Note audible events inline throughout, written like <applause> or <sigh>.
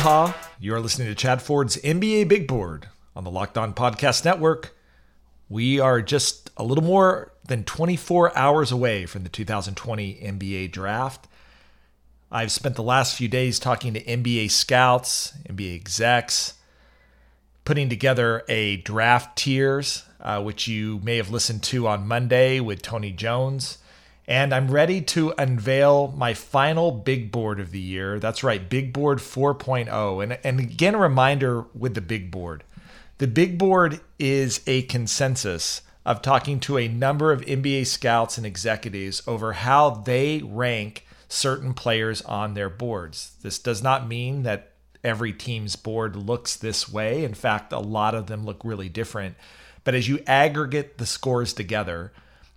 Aloha. You are listening to Chad Ford's NBA Big Board on the Locked On Podcast Network. We are just a little more than 24 hours away from the 2020 NBA Draft. I've spent the last few days talking to NBA scouts, NBA execs, putting together a draft tiers, uh, which you may have listened to on Monday with Tony Jones. And I'm ready to unveil my final big board of the year. That's right, Big Board 4.0. And, and again, a reminder with the big board the big board is a consensus of talking to a number of NBA scouts and executives over how they rank certain players on their boards. This does not mean that every team's board looks this way. In fact, a lot of them look really different. But as you aggregate the scores together,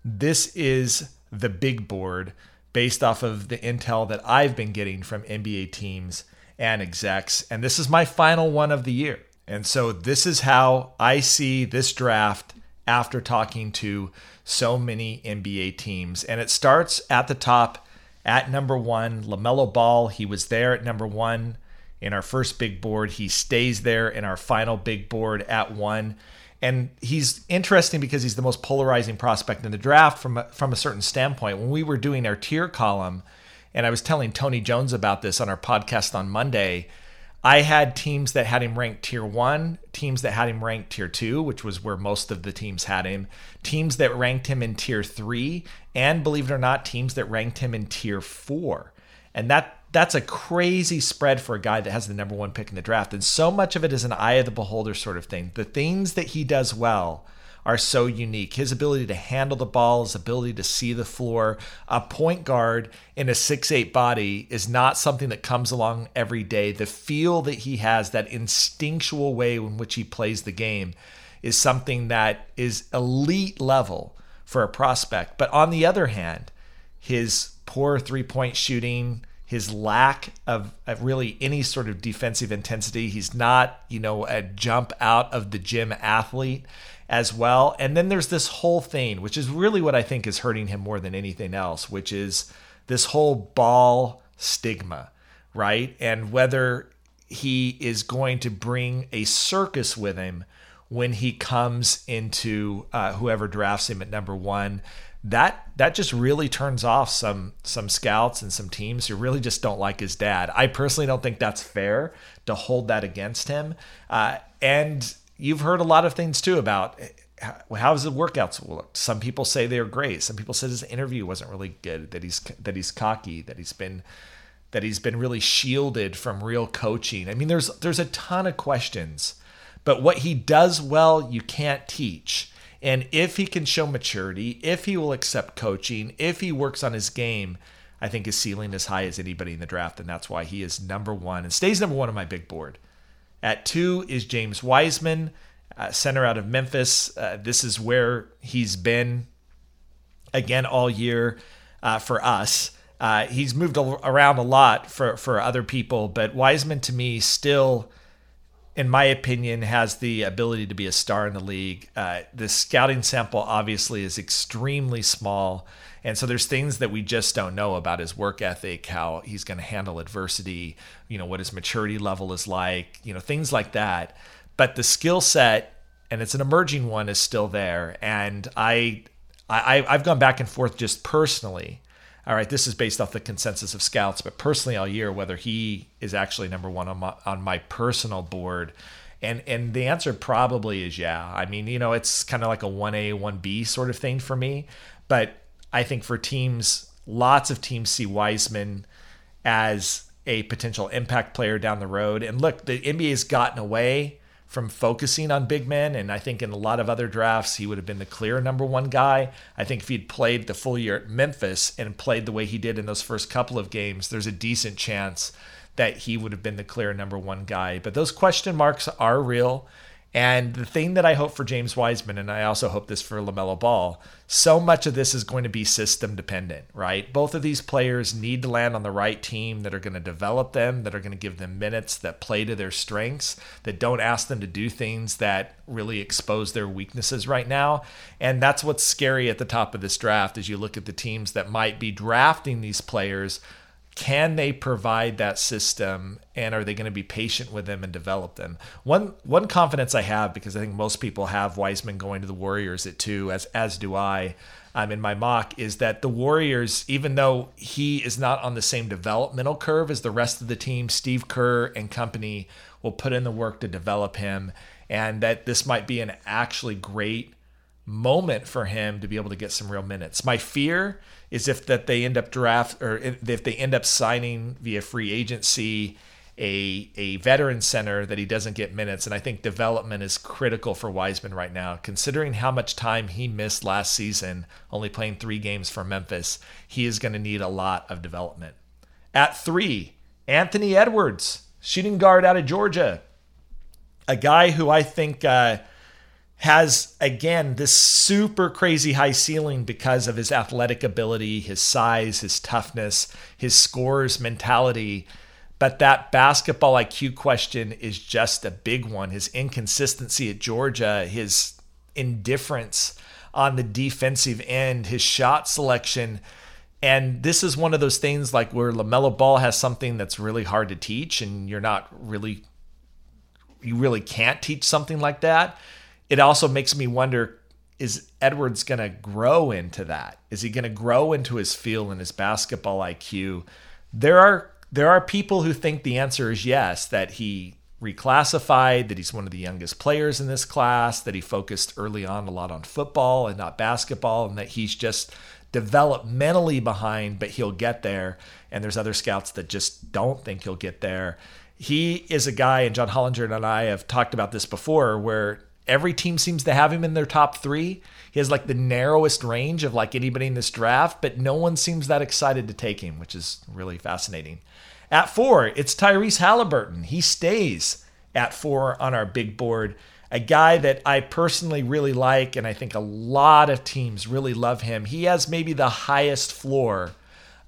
this is the big board based off of the intel that I've been getting from NBA teams and execs. And this is my final one of the year. And so this is how I see this draft after talking to so many NBA teams. And it starts at the top at number one, LaMelo Ball. He was there at number one in our first big board. He stays there in our final big board at one. And he's interesting because he's the most polarizing prospect in the draft from a, from a certain standpoint. When we were doing our tier column, and I was telling Tony Jones about this on our podcast on Monday, I had teams that had him ranked tier one, teams that had him ranked tier two, which was where most of the teams had him, teams that ranked him in tier three, and believe it or not, teams that ranked him in tier four. And that that's a crazy spread for a guy that has the number one pick in the draft. And so much of it is an eye of the beholder sort of thing. The things that he does well are so unique. His ability to handle the ball, his ability to see the floor. A point guard in a six-eight body is not something that comes along every day. The feel that he has, that instinctual way in which he plays the game, is something that is elite level for a prospect. But on the other hand, his poor three point shooting, his lack of, of, really any sort of defensive intensity. He's not, you know, a jump out of the gym athlete as well. And then there's this whole thing, which is really what I think is hurting him more than anything else, which is this whole ball stigma, right? And whether he is going to bring a circus with him when he comes into uh, whoever drafts him at number one. That that just really turns off some some scouts and some teams who really just don't like his dad. I personally don't think that's fair to hold that against him. Uh, and you've heard a lot of things too about how's the workouts look. Some people say they're great. Some people said his interview wasn't really good. That he's that he's cocky. That he's been that he's been really shielded from real coaching. I mean, there's there's a ton of questions, but what he does well, you can't teach. And if he can show maturity, if he will accept coaching, if he works on his game, I think his ceiling is high as anybody in the draft, and that's why he is number one and stays number one on my big board. At two is James Wiseman, uh, center out of Memphis. Uh, this is where he's been again all year uh, for us. Uh, he's moved around a lot for, for other people, but Wiseman to me still, in my opinion, has the ability to be a star in the league. Uh, the scouting sample obviously is extremely small. And so there's things that we just don't know about his work ethic, how he's going to handle adversity, you know, what his maturity level is like, you know, things like that. But the skill set, and it's an emerging one, is still there. And I, I, I've gone back and forth just personally. All right, this is based off the consensus of scouts, but personally all year, whether he is actually number one on my, on my personal board. And and the answer probably is yeah. I mean, you know, it's kind of like a 1A, 1B sort of thing for me. But I think for teams, lots of teams see Wiseman as a potential impact player down the road. And look, the NBA has gotten away from focusing on big men. And I think in a lot of other drafts, he would have been the clear number one guy. I think if he'd played the full year at Memphis and played the way he did in those first couple of games, there's a decent chance that he would have been the clear number one guy. But those question marks are real. And the thing that I hope for James Wiseman, and I also hope this for LaMelo Ball, so much of this is going to be system dependent, right? Both of these players need to land on the right team that are going to develop them, that are going to give them minutes, that play to their strengths, that don't ask them to do things that really expose their weaknesses right now. And that's what's scary at the top of this draft as you look at the teams that might be drafting these players can they provide that system and are they going to be patient with them and develop them? One one confidence i have because i think most people have wiseman going to the warriors at two as as do i um, in my mock is that the warriors even though he is not on the same developmental curve as the rest of the team steve kerr and company will put in the work to develop him and that this might be an actually great moment for him to be able to get some real minutes. My fear is if that they end up draft or if they end up signing via free agency a a veteran center that he doesn't get minutes. And I think development is critical for Wiseman right now. Considering how much time he missed last season only playing 3 games for Memphis he is going to need a lot of development. At 3 Anthony Edwards shooting guard out of Georgia. A guy who I think uh, has again this super crazy high ceiling because of his athletic ability, his size, his toughness, his scores mentality. But that basketball IQ question is just a big one. His inconsistency at Georgia, his indifference on the defensive end, his shot selection. And this is one of those things like where LaMelo Ball has something that's really hard to teach, and you're not really, you really can't teach something like that it also makes me wonder is Edwards going to grow into that? Is he going to grow into his feel and his basketball IQ? There are there are people who think the answer is yes, that he reclassified, that he's one of the youngest players in this class, that he focused early on a lot on football and not basketball, and that he's just developmentally behind, but he'll get there. And there's other scouts that just don't think he'll get there. He is a guy, and John Hollinger and I have talked about this before, where every team seems to have him in their top three. He has like the narrowest range of like anybody in this draft, but no one seems that excited to take him, which is really fascinating. At four, it's Tyrese Halliburton. He stays at four on our big board. A guy that I personally really like, and I think a lot of teams really love him. He has maybe the highest floor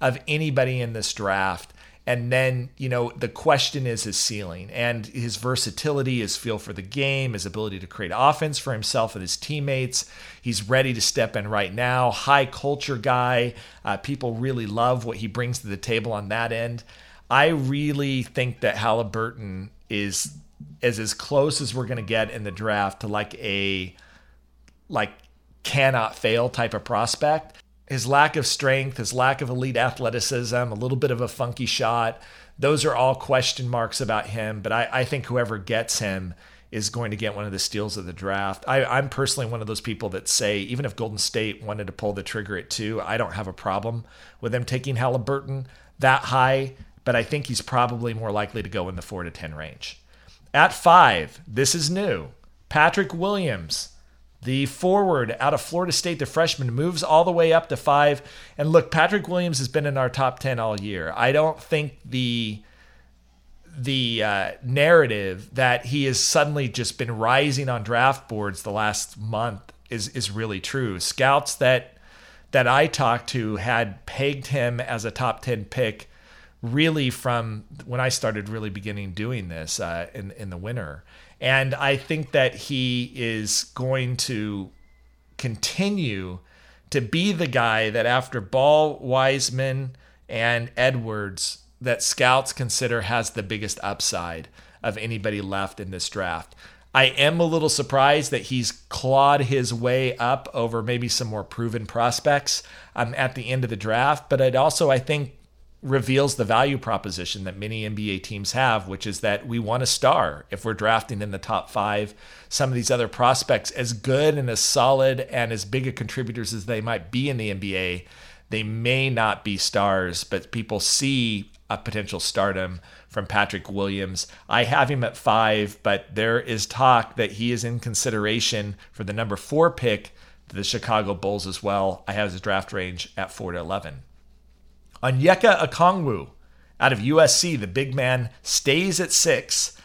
of anybody in this draft. And then, you know, the question is his ceiling and his versatility, his feel for the game, his ability to create offense for himself and his teammates. He's ready to step in right now. High culture guy. Uh, people really love what he brings to the table on that end. I really think that Halliburton is is as close as we're going to get in the draft to like a like cannot fail type of prospect his lack of strength, his lack of elite athleticism, a little bit of a funky shot. Those are all question marks about him. But I, I think whoever gets him is going to get one of the steals of the draft. I, I'm personally one of those people that say even if Golden State wanted to pull the trigger at two, I don't have a problem with them taking Halliburton that high. But I think he's probably more likely to go in the four to 10 range. At five, this is new. Patrick Williams the forward out of Florida State, the freshman, moves all the way up to five. And look, Patrick Williams has been in our top 10 all year. I don't think the the uh, narrative that he has suddenly just been rising on draft boards the last month is is really true. Scouts that that I talked to had pegged him as a top 10 pick really from when I started really beginning doing this uh, in in the winter. And I think that he is going to continue to be the guy that after Ball, Wiseman, and Edwards, that scouts consider has the biggest upside of anybody left in this draft. I am a little surprised that he's clawed his way up over maybe some more proven prospects um, at the end of the draft. But I'd also, I think, reveals the value proposition that many NBA teams have, which is that we want a star. If we're drafting in the top five, some of these other prospects, as good and as solid and as big a contributors as they might be in the NBA, they may not be stars, but people see a potential stardom from Patrick Williams. I have him at five, but there is talk that he is in consideration for the number four pick the Chicago Bulls as well. I have his draft range at four to 11. Onyeka Okongwu out of USC, the big man, stays at six.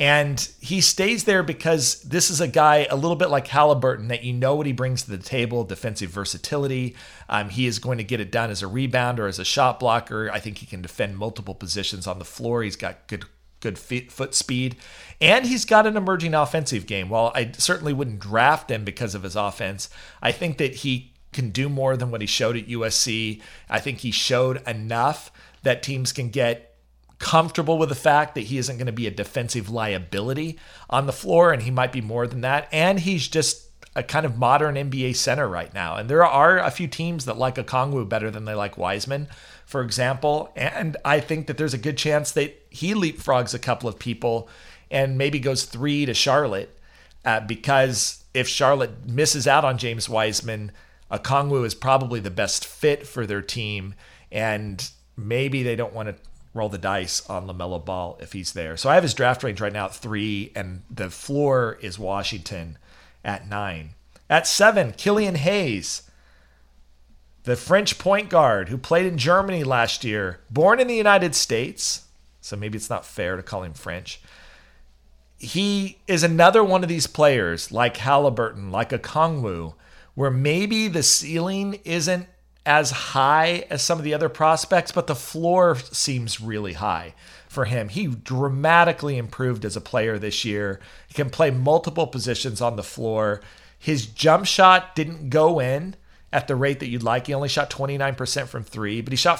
And he stays there because this is a guy a little bit like Halliburton that you know what he brings to the table defensive versatility. Um, he is going to get it done as a rebounder, as a shot blocker. I think he can defend multiple positions on the floor. He's got good good feet, foot speed, and he's got an emerging offensive game. While I certainly wouldn't draft him because of his offense, I think that he can do more than what he showed at USC. I think he showed enough that teams can get comfortable with the fact that he isn't going to be a defensive liability on the floor, and he might be more than that. And he's just a kind of modern NBA center right now. And there are a few teams that like Okongwu better than they like Wiseman, for example. And I think that there's a good chance that he leapfrogs a couple of people and maybe goes three to Charlotte uh, because if Charlotte misses out on James Wiseman, Okongwu is probably the best fit for their team. And maybe they don't want to roll the dice on LaMelo Ball if he's there. So I have his draft range right now at three, and the floor is Washington at nine. At seven, Killian Hayes, the French point guard who played in Germany last year, born in the United States. So maybe it's not fair to call him French. He is another one of these players like Halliburton, like Okongwu, where maybe the ceiling isn't as high as some of the other prospects, but the floor seems really high for him. He dramatically improved as a player this year. He can play multiple positions on the floor. His jump shot didn't go in at the rate that you'd like. He only shot 29% from three, but he shot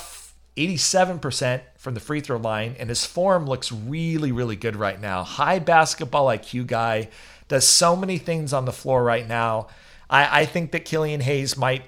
87% from the free throw line, and his form looks really, really good right now. High basketball IQ guy, does so many things on the floor right now. I, I think that Killian Hayes might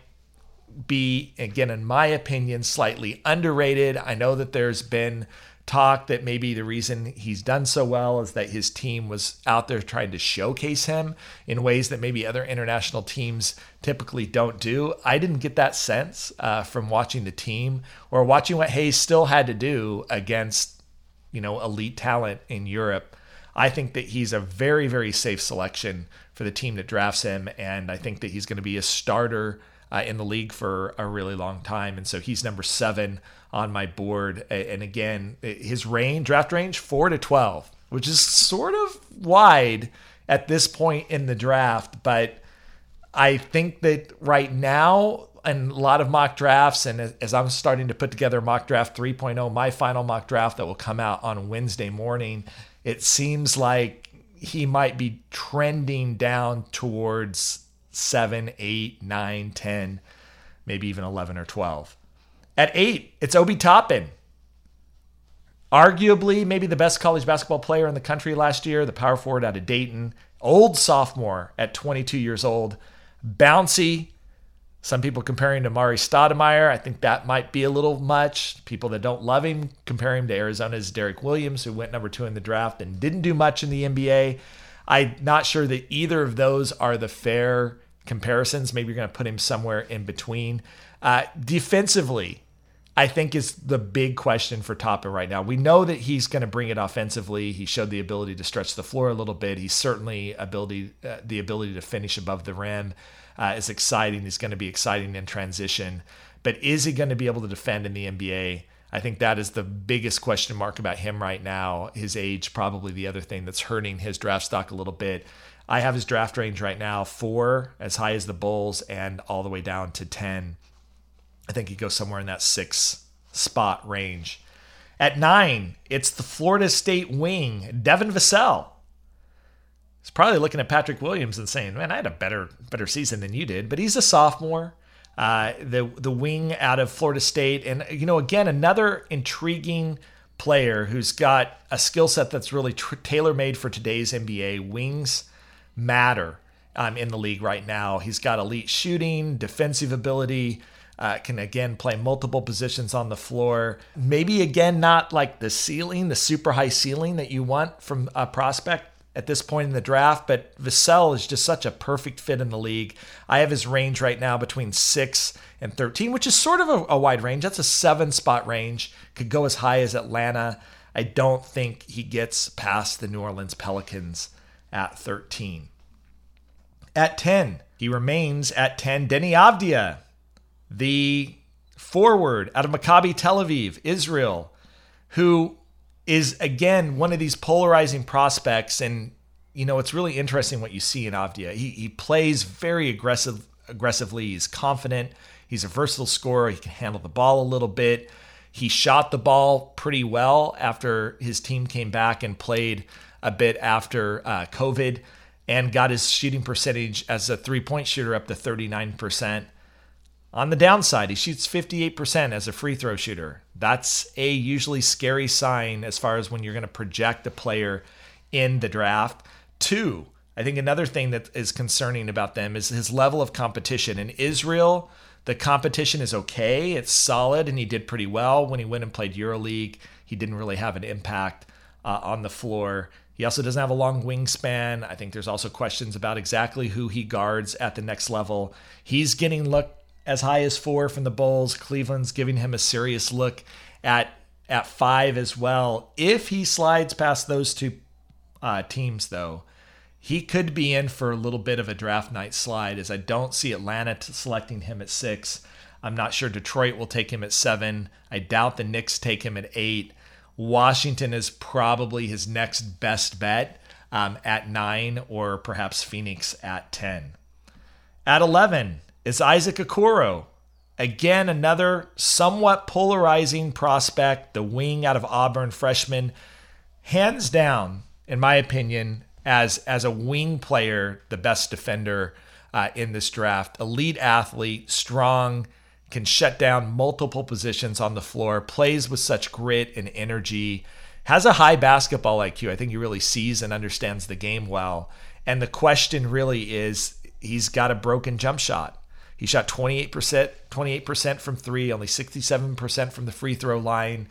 be, again, in my opinion, slightly underrated. I know that there's been talk that maybe the reason he's done so well is that his team was out there trying to showcase him in ways that maybe other international teams typically don't do. I didn't get that sense uh, from watching the team or watching what Hayes still had to do against, you know, elite talent in Europe. I think that he's a very, very safe selection for the team that drafts him, and I think that he's going to be a starter uh, in the league for a really long time. And so he's number seven on my board. And again, his range, draft range, four to 12, which is sort of wide at this point in the draft. But I think that right now, and a lot of mock drafts, and as I'm starting to put together mock draft 3.0, my final mock draft that will come out on Wednesday morning, it seems like he might be trending down towards seven, eight, nine, 10, maybe even 11 or 12. At eight, it's Obi Toppin. Arguably, maybe the best college basketball player in the country last year, the power forward out of Dayton. Old sophomore at 22 years old. Bouncy. Some people comparing to Amar'e Stoudemire. I think that might be a little much. People that don't love him compare him to Arizona's Derrick Williams, who went number two in the draft and didn't do much in the NBA. I'm not sure that either of those are the fair comparisons. Maybe you're going to put him somewhere in between. Uh, defensively, I think is the big question for Toppin right now. We know that he's going to bring it offensively. He showed the ability to stretch the floor a little bit. He's certainly ability uh, the ability to finish above the rim uh, is exciting. He's going to be exciting in transition, but is he going to be able to defend in the NBA? I think that is the biggest question mark about him right now. His age, probably the other thing that's hurting his draft stock a little bit. I have his draft range right now four, as high as the Bulls, and all the way down to 10. I think he goes somewhere in that six spot range. At nine, it's the Florida State wing, Devin Vassell. He's probably looking at Patrick Williams and saying, "Man, I had a better better season than you did." But he's a sophomore. Uh, the the wing out of Florida State, and you know, again, another intriguing player who's got a skill set that's really tailor made for today's NBA. Wings matter um, in the league right now. He's got elite shooting, defensive ability. Uh, can again play multiple positions on the floor. Maybe again, not like the ceiling, the super high ceiling that you want from a prospect at this point in the draft, but Vassell is just such a perfect fit in the league. I have his range right now between 6 and 13, which is sort of a, a wide range. That's a seven spot range, could go as high as Atlanta. I don't think he gets past the New Orleans Pelicans at 13. At 10, he remains at 10. Deni Avdija, the forward out of Maccabi Tel Aviv, Israel, who is again one of these polarizing prospects. And, you know, it's really interesting what you see in Avdija. He, he plays very aggressive, aggressively. He's confident. He's a versatile scorer. He can handle the ball a little bit. He shot the ball pretty well after his team came back and played a bit after uh, COVID and got his shooting percentage as a three point shooter up to 39%. On the downside, he shoots 58% as a free throw shooter. That's a usually scary sign as far as when you're going to project a player in the draft. Two, I think another thing that is concerning about them is his level of competition. In Israel, the competition is okay, it's solid, and he did pretty well when he went and played EuroLeague. He didn't really have an impact uh, on the floor. He also doesn't have a long wingspan. I think there's also questions about exactly who he guards at the next level. He's getting look as high as four from the Bulls. Cleveland's giving him a serious look at at five as well. If he slides past those two uh, teams, though, he could be in for a little bit of a draft night slide, as I don't see Atlanta selecting him at six. I'm not sure Detroit will take him at seven. I doubt the Knicks take him at eight. Washington is probably his next best bet um, at nine, or perhaps Phoenix at 10. At 11, is Isaac Okoro. Again, another somewhat polarizing prospect, the wing out of Auburn freshman. Hands down, in my opinion, as, as a wing player, the best defender uh, in this draft. Elite athlete, strong, can shut down multiple positions on the floor, plays with such grit and energy, has a high basketball IQ. I think he really sees and understands the game well. And the question really is he's got a broken jump shot. He shot 28%, 28% from 3, only 67% from the free throw line.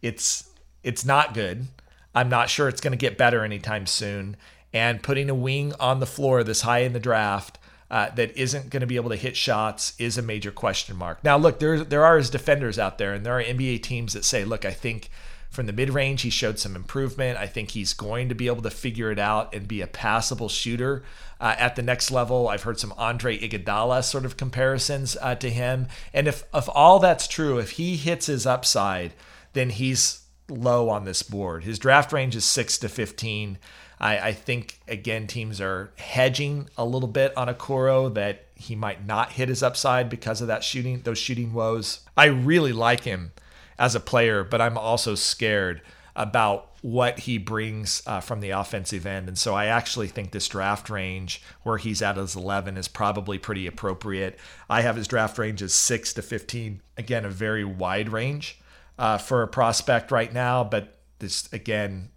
It's it's not good. I'm not sure it's going to get better anytime soon. And putting a wing on the floor this high in the draft uh, that isn't going to be able to hit shots is a major question mark. Now, look, there there are his defenders out there, and there are NBA teams that say, look, I think from the mid range, he showed some improvement. I think he's going to be able to figure it out and be a passable shooter uh, at the next level. I've heard some Andre Iguodala sort of comparisons uh, to him. And if, if all that's true, if he hits his upside, then he's low on this board. His draft range is 6 to 15. I, I think, again, teams are hedging a little bit on Okoro that he might not hit his upside because of that shooting, those shooting woes. I really like him as a player, but I'm also scared about what he brings uh, from the offensive end. And so I actually think this draft range where he's at as 11 is probably pretty appropriate. I have his draft range as 6 to 15. Again, a very wide range uh, for a prospect right now, but this, again,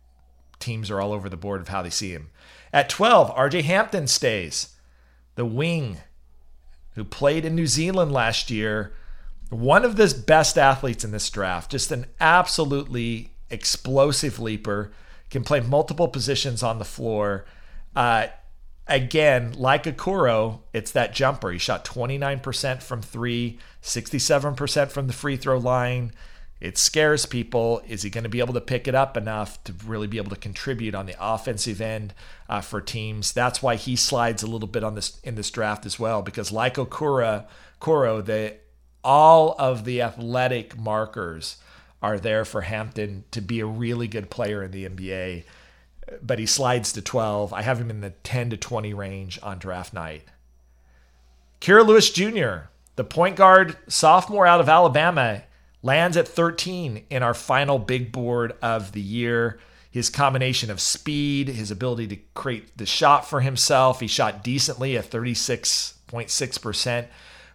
teams are all over the board of how they see him. At 12, RJ Hampton stays. The wing who played in New Zealand last year one of the best athletes in this draft, just an absolutely explosive leaper, can play multiple positions on the floor. Uh, again, like Okoro, it's that jumper. He shot 29% from three, 67% from the free throw line. It scares people. Is he going to be able to pick it up enough to really be able to contribute on the offensive end uh, for teams? That's why he slides a little bit on this in this draft as well. Because like Okoro, Koro, the all of the athletic markers are there for Hampton to be a really good player in the NBA. But he slides to 12. I have him in the 10 to 20 range on draft night. Kira Lewis Jr., the point guard sophomore out of Alabama, lands at 13 in our final big board of the year. His combination of speed, his ability to create the shot for himself, he shot decently at 36.6%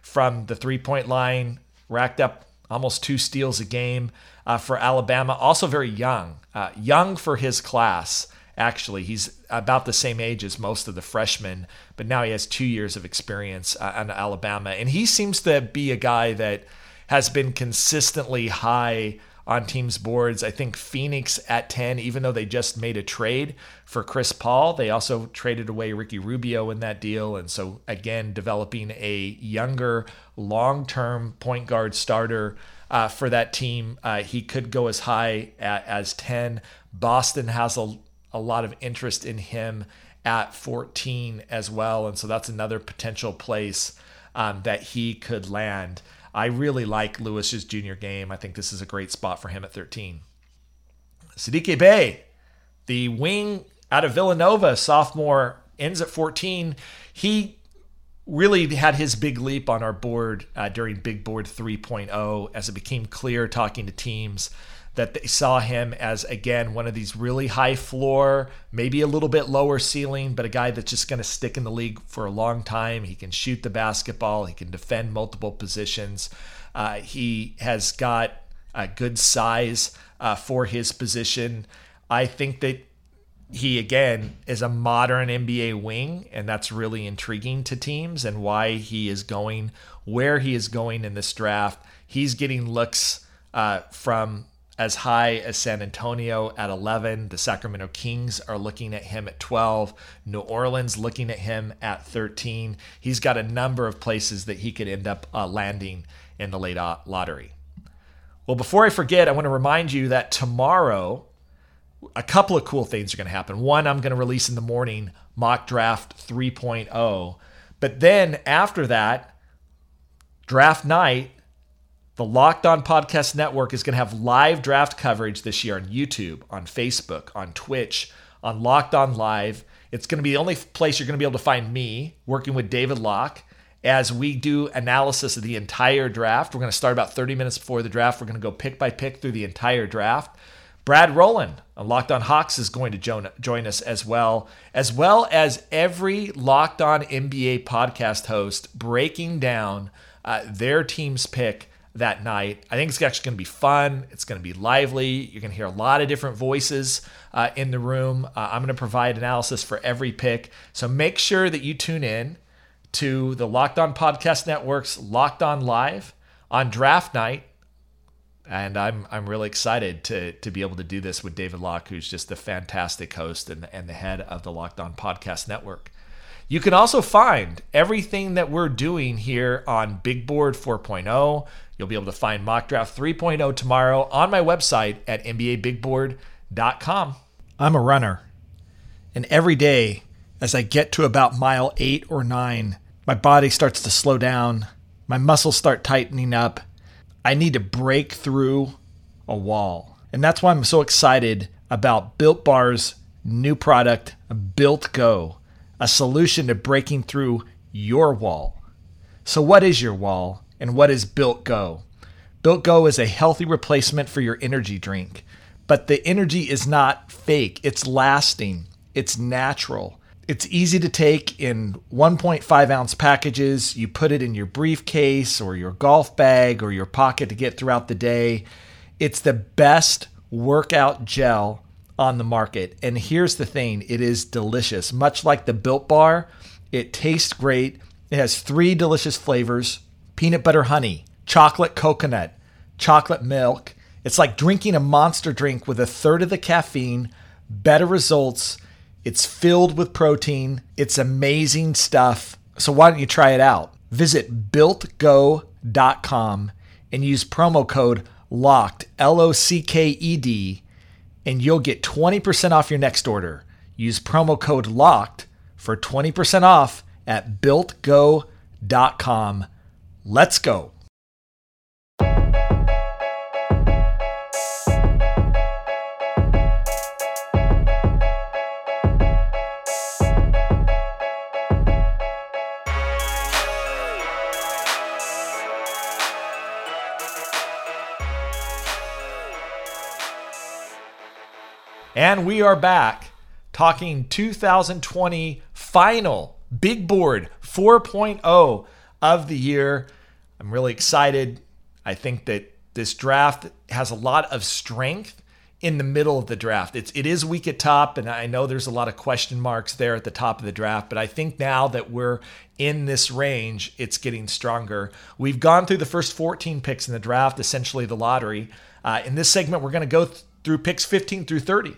from the three point line, racked up almost two steals a game uh, for Alabama. Also, very young, uh, young for his class. Actually, he's about the same age as most of the freshmen, but now he has two years of experience uh, on Alabama. And he seems to be a guy that has been consistently high on teams' boards. I think Phoenix at 10, even though they just made a trade for Chris Paul, they also traded away Ricky Rubio in that deal. And so, again, developing a younger, long term point guard starter uh, for that team. Uh, he could go as high at, as 10. Boston has a, a lot of interest in him at 14 as well. And so, that's another potential place um, that he could land. I really like Lewis's junior game. I think this is a great spot for him at 13. Saddiq Bey, the wing out of Villanova, sophomore, ends at 14. He really had his big leap on our board uh, during Big Board 3.0 as it became clear talking to teams that they saw him as, again, one of these really high floor, maybe a little bit lower ceiling, but a guy that's just going to stick in the league for a long time. He can shoot the basketball, he can defend multiple positions. Uh, he has got a good size uh, for his position. I think that he again is a modern NBA wing, and that's really intriguing to teams and why he is going where he is going in this draft. He's getting looks uh, from as high as San Antonio at 11. The Sacramento Kings are looking at him at 12. New Orleans looking at him at 13. He's got a number of places that he could end up uh, landing in the late lottery. Well, before I forget, I want to remind you that tomorrow a couple of cool things are going to happen. One, I'm going to release in the morning mock draft 3.0. But then after that, draft night, the Locked On Podcast Network is going to have live draft coverage this year on YouTube, on Facebook, on Twitch, on Locked On Live. It's going to be the only place you're going to be able to find me working with David Locke as we do analysis of the entire draft. We're going to start about 30 minutes before the draft. We're going to go pick by pick through the entire draft. Brad Rowland on Locked On Hawks is going to join, join us as well, as well as every Locked On NBA podcast host breaking down uh, their team's pick that night. I think it's actually going to be fun. It's going to be lively. You're going to hear a lot of different voices uh, in the room. Uh, I'm going to provide analysis for every pick. So make sure that you tune in to the Locked On Podcast Network's Locked On Live on draft night and I'm I'm really excited to to be able to do this with David Locke, who's just a fantastic host and, and the head of the Locked On Podcast Network. You can also find everything that we're doing here on Big Board 4.0. You'll be able to find Mock Draft 3.0 tomorrow on my website at NBABigBoard.com. I'm a runner, and every day as I get to about mile eight or nine, my body starts to slow down, my muscles start tightening up I need to break through a wall. And that's why I'm so excited about Built Bar's new product, Built Go, a solution to breaking through your wall. So, what is your wall and what is Built Go? Built Go is a healthy replacement for your energy drink, but the energy is not fake, it's lasting, it's natural. It's easy to take in 1.5 ounce packages. You put it in your briefcase or your golf bag or your pocket to get throughout the day. It's the best workout gel on the market. And here's the thing it is delicious. Much like the Built Bar, it tastes great. It has three delicious flavors peanut butter honey, chocolate coconut, chocolate milk. It's like drinking a monster drink with a third of the caffeine, better results it's filled with protein. It's amazing stuff. So why don't you try it out? Visit builtgo.com and use promo code LOCKED, L O C K E D, and you'll get 20% off your next order. Use promo code LOCKED for 20% off at builtgo.com. Let's go. And we are back talking 2020 final big board 4.0 of the year. I'm really excited. I think that this draft has a lot of strength in the middle of the draft. It's it is weak at top, and I know there's a lot of question marks there at the top of the draft, but I think now that we're in this range, it's getting stronger. We've gone through the first 14 picks in the draft, essentially the lottery. Uh, in this segment, we're going to go th- through picks 15 through 30.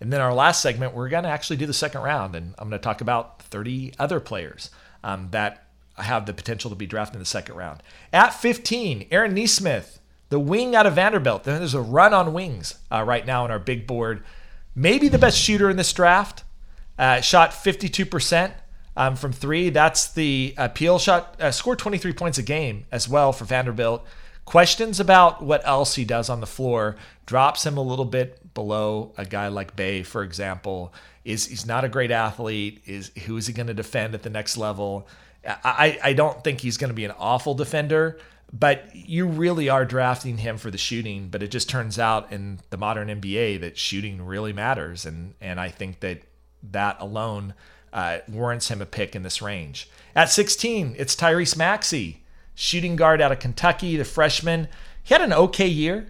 And then our last segment, we're going to actually do the second round, and I'm going to talk about 30 other players um, that have the potential to be drafted in the second round. At 15, Aaron Nesmith, the wing out of Vanderbilt. There's a run on wings uh, right now on our big board. Maybe the best shooter in this draft. Uh, shot 52% um, from three. That's the appeal shot. Uh, scored 23 points a game as well for Vanderbilt. Questions about what else he does on the floor drops him a little bit below a guy like Bey, for example. Is he's not a great athlete? Is who is he going to defend at the next level? I, I don't think he's going to be an awful defender, but you really are drafting him for the shooting. But it just turns out in the modern NBA that shooting really matters, and and I think that that alone uh, warrants him a pick in this range. At 16, it's Tyrese Maxey, shooting guard out of Kentucky, the freshman. He had an okay year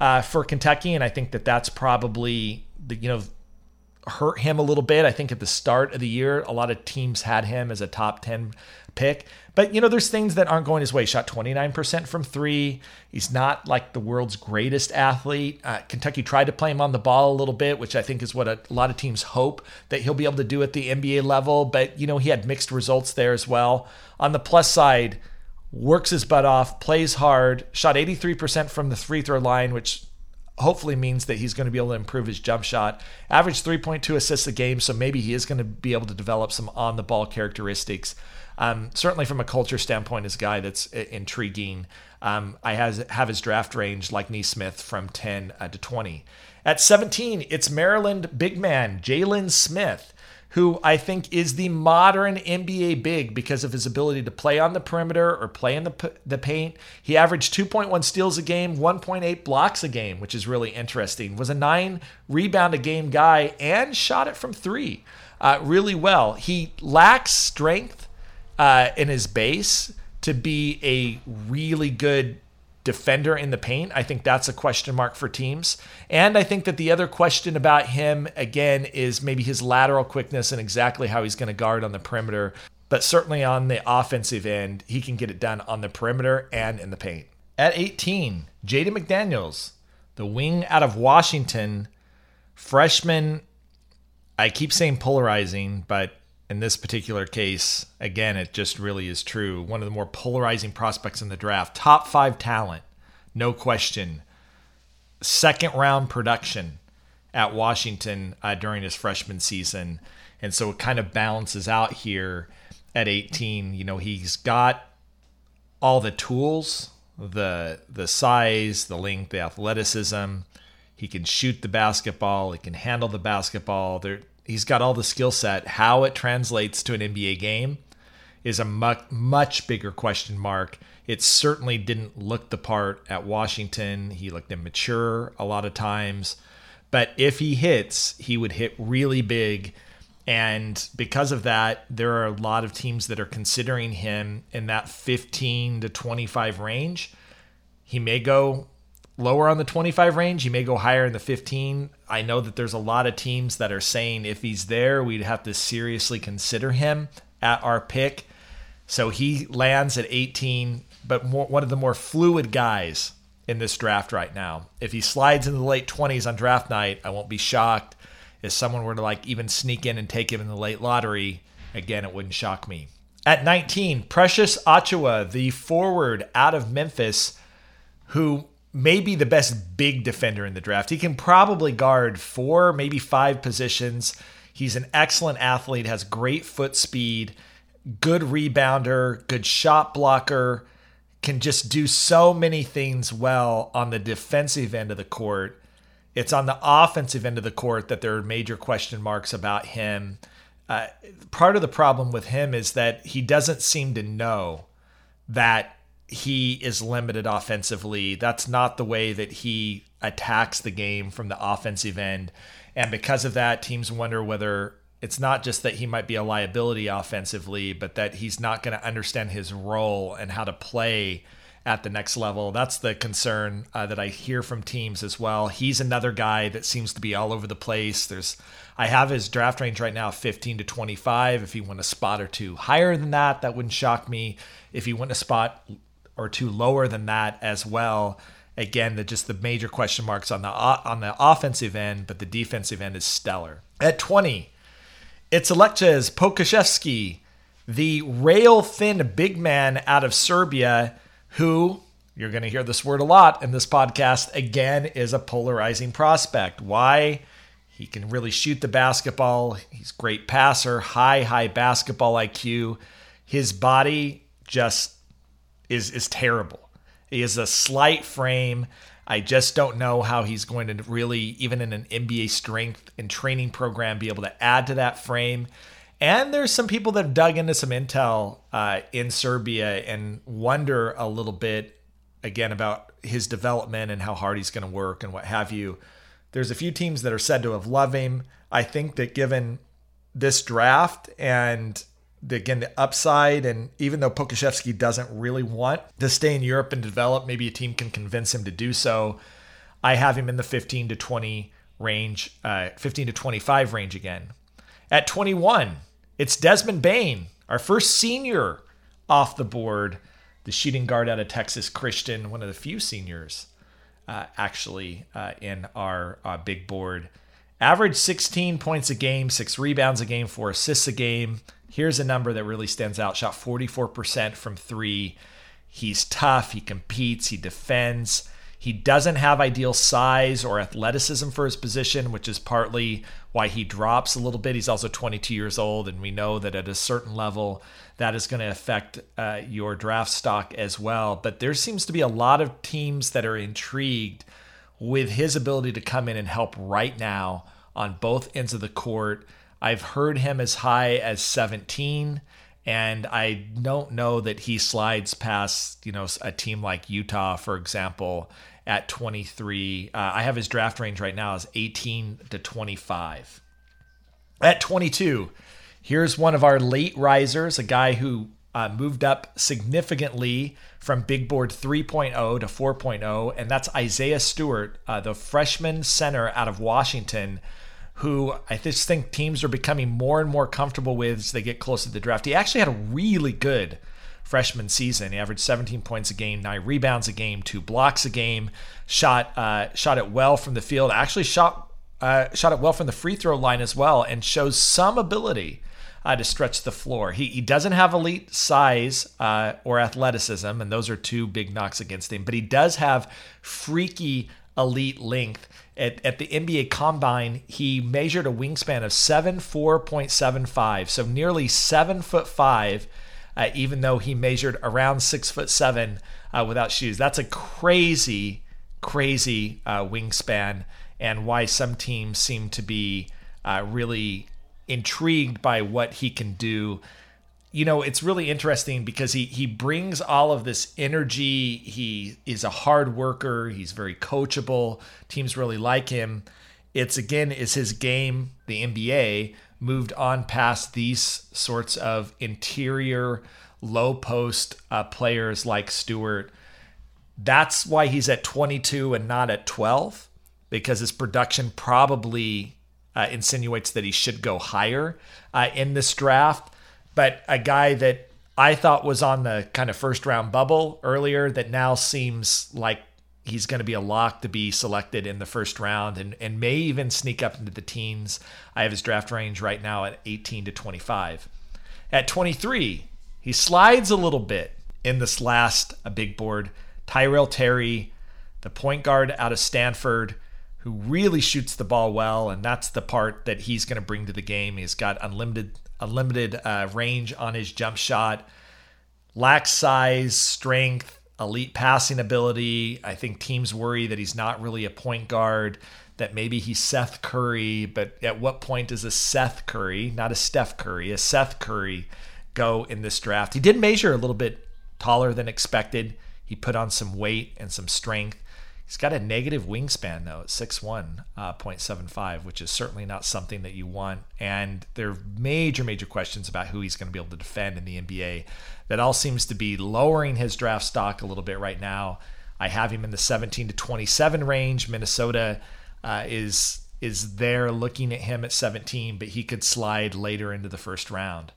uh, for Kentucky, and I think that that's probably the you know hurt him a little bit. I think at the start of the year, a lot of teams had him as a top 10 pick. But, you know, there's things that aren't going his way. Shot 29% from three. He's not like the world's greatest athlete. Uh, Kentucky tried to play him on the ball a little bit, which I think is what a, a lot of teams hope that he'll be able to do at the NBA level. But, you know, he had mixed results there as well. On the plus side, works his butt off, plays hard, shot 83% from the free throw line, which hopefully means that he's going to be able to improve his jump shot. Average 3.2 assists a game, so maybe he is going to be able to develop some on the ball characteristics. Um, certainly, from a culture standpoint, is a guy that's intriguing. Um, I has, have his draft range like Nesmith from 10 uh, to 20. At 17, it's Maryland big man Jalen Smith who I think is the modern NBA big because of his ability to play on the perimeter or play in the, the paint. He averaged 2.1 steals a game, 1.8 blocks a game, which is really interesting. Was a nine rebound a game guy and shot it from three uh, really well. He lacks strength uh, in his base to be a really good defender in the paint. I think that's a question mark for teams. And I think that the other question about him, again, is maybe his lateral quickness and exactly how he's going to guard on the perimeter. But certainly on the offensive end, he can get it done on the perimeter and in the paint. At 18, Jaden McDaniels, the wing out of Washington, freshman. I keep saying polarizing, but in this particular case, again, it just really is true. One of the more polarizing prospects in the draft. Top five talent, no question. Second round production at Washington uh, during his freshman season. And so it kind of balances out here at 18. You know, he's got all the tools, the the size, the length, the athleticism. He can shoot the basketball. He can handle the basketball. There, he's got all the skill set. How it translates to an NBA game is a much much bigger question mark. It certainly didn't look the part at Washington. He looked immature a lot of times. But if he hits, he would hit really big. And because of that, there are a lot of teams that are considering him in that 15 to 25 range. He may go lower on the 25 range. He may go higher in the 15. I know that there's a lot of teams that are saying if he's there, we'd have to seriously consider him at our pick. So he lands at 18, but more, one of the more fluid guys in this draft right now. If he slides into the late 20s on draft night, I won't be shocked. If someone were to like even sneak in and take him in the late lottery, again, it wouldn't shock me. At 19, Precious Achiuwa, the forward out of Memphis, who maybe the best big defender in the draft. He can probably guard four, maybe five positions. He's an excellent athlete, has great foot speed, good rebounder, good shot blocker, can just do so many things well on the defensive end of the court. It's on the offensive end of the court that there are major question marks about him. Uh, part of the problem with him is that he doesn't seem to know that he is limited offensively. That's not the way that he attacks the game from the offensive end. And because of that, teams wonder whether it's not just that he might be a liability offensively, but that he's not going to understand his role and how to play at the next level. That's the concern uh, that I hear from teams as well. He's another guy that seems to be all over the place. There's I have his draft range right now 15 to 25. If he went a spot or two higher than that, that wouldn't shock me. If he went a spot or two lower than that as well. Again, the just the major question marks on the on the offensive end, but the defensive end is stellar. At 20, it's Aleksej Pokusevski, the rail thin big man out of Serbia, who you're going to hear this word a lot in this podcast. Again, is a polarizing prospect. Why? He can really shoot the basketball. He's great passer, high high basketball IQ. His body just is is terrible. He has a slight frame. I just don't know how he's going to really, even in an NBA strength and training program, be able to add to that frame. And there's some people that have dug into some intel uh, in Serbia and wonder a little bit again about his development and how hard he's going to work and what have you. There's a few teams that are said to have loved him. I think that given this draft and the, again the upside, and even though Pokusevski doesn't really want to stay in Europe and develop, maybe a team can convince him to do so. I have him in the 15 to 20 range, uh, 15 to 25 range again. At 21, it's Desmond Bane, our first senior off the board the shooting guard out of Texas Christian, one of the few seniors uh, actually uh, in our uh, big board. Average 16 points a game, six rebounds a game, four assists a game. Here's a number that really stands out shot 44% from three. He's tough, he competes, he defends. He doesn't have ideal size or athleticism for his position, which is partly why he drops a little bit. He's also 22 years old, and we know that at a certain level, that is going to affect uh, your draft stock as well. But there seems to be a lot of teams that are intrigued with his ability to come in and help right now on both ends of the court. I've heard him as high as 17 and I don't know that he slides past, you know, a team like Utah, for example, at 23. Uh, I have his draft range right now as 18 to 25. At 22, here's one of our late risers, a guy who uh, moved up significantly from big board 3.0 to 4.0, and that's Isaiah Stewart, uh, the freshman center out of Washington, who I just think teams are becoming more and more comfortable with as they get closer to the draft. He actually had a really good freshman season. He averaged 17 points a game, nine rebounds a game, two blocks a game. Shot uh, shot it well from the field. Actually shot uh, shot it well from the free throw line as well, and shows some ability uh, to stretch the floor. He, he doesn't have elite size uh, or athleticism, and those are two big knocks against him. But he does have freaky elite length. At, at the NBA Combine, he measured a wingspan of seven four point seven five, so nearly seven foot five uh, even though he measured around six foot seven uh, without shoes. That's a crazy, crazy uh, wingspan, and why some teams seem to be uh, really intrigued by what he can do. You know, it's really interesting because he he brings all of this energy. He is a hard worker. He's very coachable. Teams really like him. It's again is his game, the NBA, moved on past these sorts of interior low post uh, players like Stewart. That's why he's at 22 and not at 12 because his production probably uh, insinuates that he should go higher uh, in this draft. But a guy that I thought was on the kind of first round bubble earlier that now seems like he's going to be a lock to be selected in the first round and, and may even sneak up into the teens. I have his draft range right now at 18 to 25. At 23, he slides a little bit in this last a big board. Tyrell Terry, the point guard out of Stanford, who really shoots the ball well, and that's the part that he's going to bring to the game. He's got unlimited unlimited uh, range on his jump shot, lacks size, strength, elite passing ability. I think teams worry that he's not really a point guard, that maybe he's Seth Curry, but at what point is a Seth Curry, not a Steph Curry, a Seth Curry go in this draft? He did measure a little bit taller than expected. He put on some weight and some strength. He's got a negative wingspan though at 6'1.75, uh, which is certainly not something that you want. And there are major, major questions about who he's going to be able to defend in the NBA. That all seems to be lowering his draft stock a little bit right now. I have him in the 17 to 27 range. Minnesota uh, is is there looking at him at 17, but he could slide later into the first round.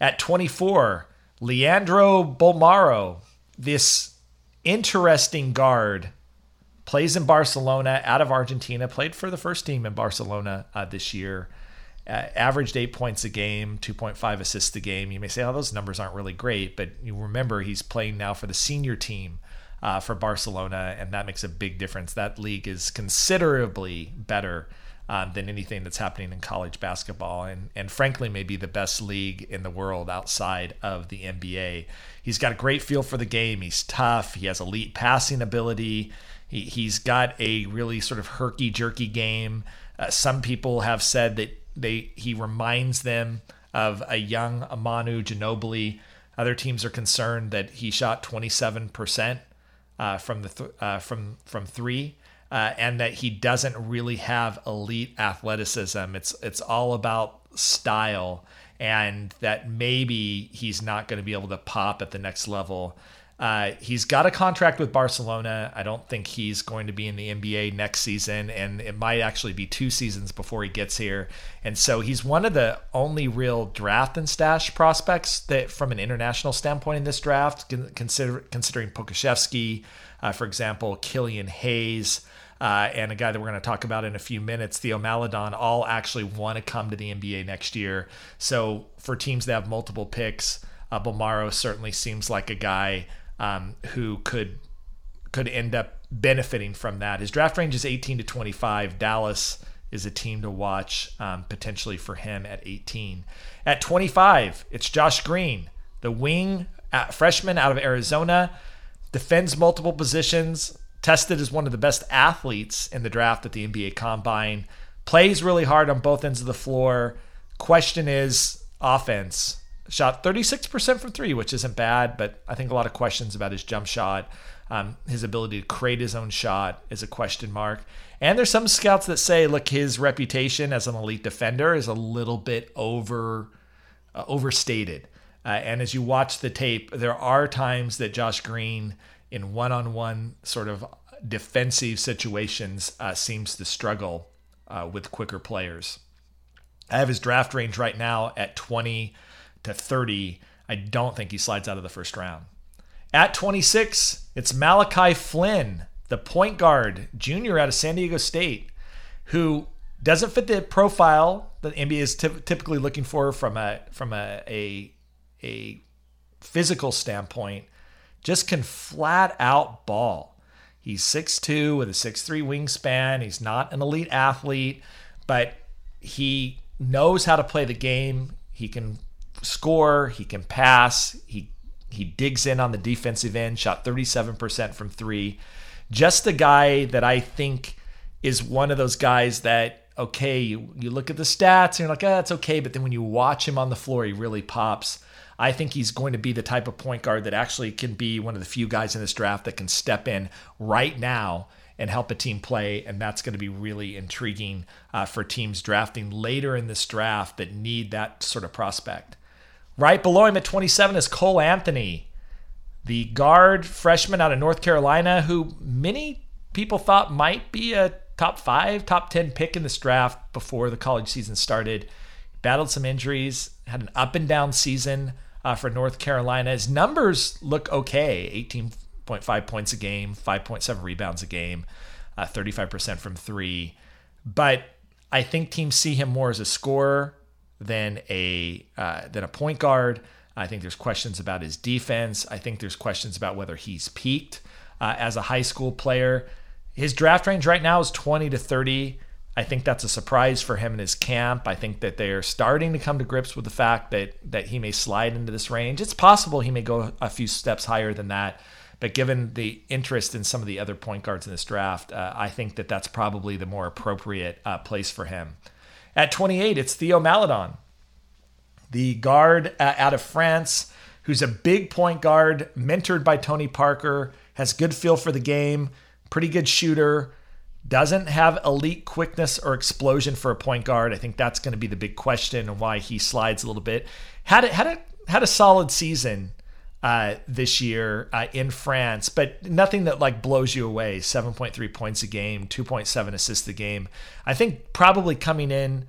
At 24, Leandro Bolmaro, this interesting guard plays in Barcelona out of Argentina, played for the first team in Barcelona uh, this year. Uh, averaged eight points a game, 2.5 assists a game. You may say, oh, those numbers aren't really great, but you remember he's playing now for the senior team uh, for Barcelona, and that makes a big difference. That league is considerably better um, than anything that's happening in college basketball, and and frankly, maybe the best league in the world outside of the NBA. He's got a great feel for the game. He's tough. He has elite passing ability. He, he's got a really sort of herky jerky game. Uh, some people have said that they he reminds them of a young Manu Ginobili. Other teams are concerned that he shot 27% uh, from the th- uh, from from three, uh, and that he doesn't really have elite athleticism. It's it's all about style, and that maybe he's not going to be able to pop at the next level. Uh, he's got a contract with Barcelona. I don't think he's going to be in the NBA next season, and it might actually be two seasons before he gets here. And so he's one of the only real draft and stash prospects that, from an international standpoint, in this draft, consider, considering Pokusevski, uh, for example, Killian Hayes. Uh, and a guy that we're going to talk about in a few minutes, Theo Maledon, all actually want to come to the NBA next year. So for teams that have multiple picks, uh, Bolmaro certainly seems like a guy um, who could could end up benefiting from that. His draft range is 18 to 25. Dallas is a team to watch um, potentially for him at 18. At 25, it's Josh Green, the wing freshman out of Arizona, defends multiple positions, tested as one of the best athletes in the draft at the NBA Combine, plays really hard on both ends of the floor. Question is offense. Shot 36% from three, which isn't bad, but I think a lot of questions about his jump shot. Um, his ability to create his own shot is a question mark. And there's some scouts that say, look, his reputation as an elite defender is a little bit over uh, overstated. Uh, and as you watch the tape, there are times that Josh Green, in one-on-one sort of defensive situations, uh, seems to struggle uh, with quicker players. I have his draft range right now at 20 to 30, I don't think he slides out of the first round. At 26, it's Malachi Flynn, the point guard, junior out of San Diego State, who doesn't fit the profile that NBA is t- typically looking for from a from a, a a physical standpoint. Just can flat out ball. He's 6'2 with a 6'3 wingspan. He's not an elite athlete, but he knows how to play the game. He can score, he can pass, he he digs in on the defensive end, shot 37% from 3. Just a guy that I think is one of those guys that okay, you, you look at the stats and you're like, ah, that's okay. But then when you watch him on the floor, he really pops. I think he's going to be the type of point guard that actually can be one of the few guys in this draft that can step in right now and help a team play. And that's going to be really intriguing uh, for teams drafting later in this draft that need that sort of prospect. Right below him at 27 is Cole Anthony, the guard freshman out of North Carolina, who many people thought might be a top five, top 10 pick in this draft before the college season started. Battled some injuries, had an up and down season uh, for North Carolina. His numbers look okay 18.5 points a game, 5.7 rebounds a game, uh, 35% from three. But I think teams see him more as a scorer than a uh, than a point guard. I think there's questions about his defense. I think there's questions about whether he's peaked uh, as a high school player. His draft range right now is 20 to 30. I think that's a surprise for him and his camp. I think that they're starting to come to grips with the fact that that he may slide into this range. It's possible he may go a few steps higher than that. But given the interest in some of the other point guards in this draft, uh, I think that that's probably the more appropriate uh, place for him. At 28, it's Theo Maledon, the guard uh, out of France, who's a big point guard, mentored by Tony Parker, has good feel for the game, pretty good shooter, doesn't have elite quickness or explosion for a point guard. I think that's going to be the big question and why he slides a little bit. Had a, had had a solid season uh, this year uh, in France, but nothing that like blows you away. 7.3 points a game, 2.7 assists a game. I think probably coming in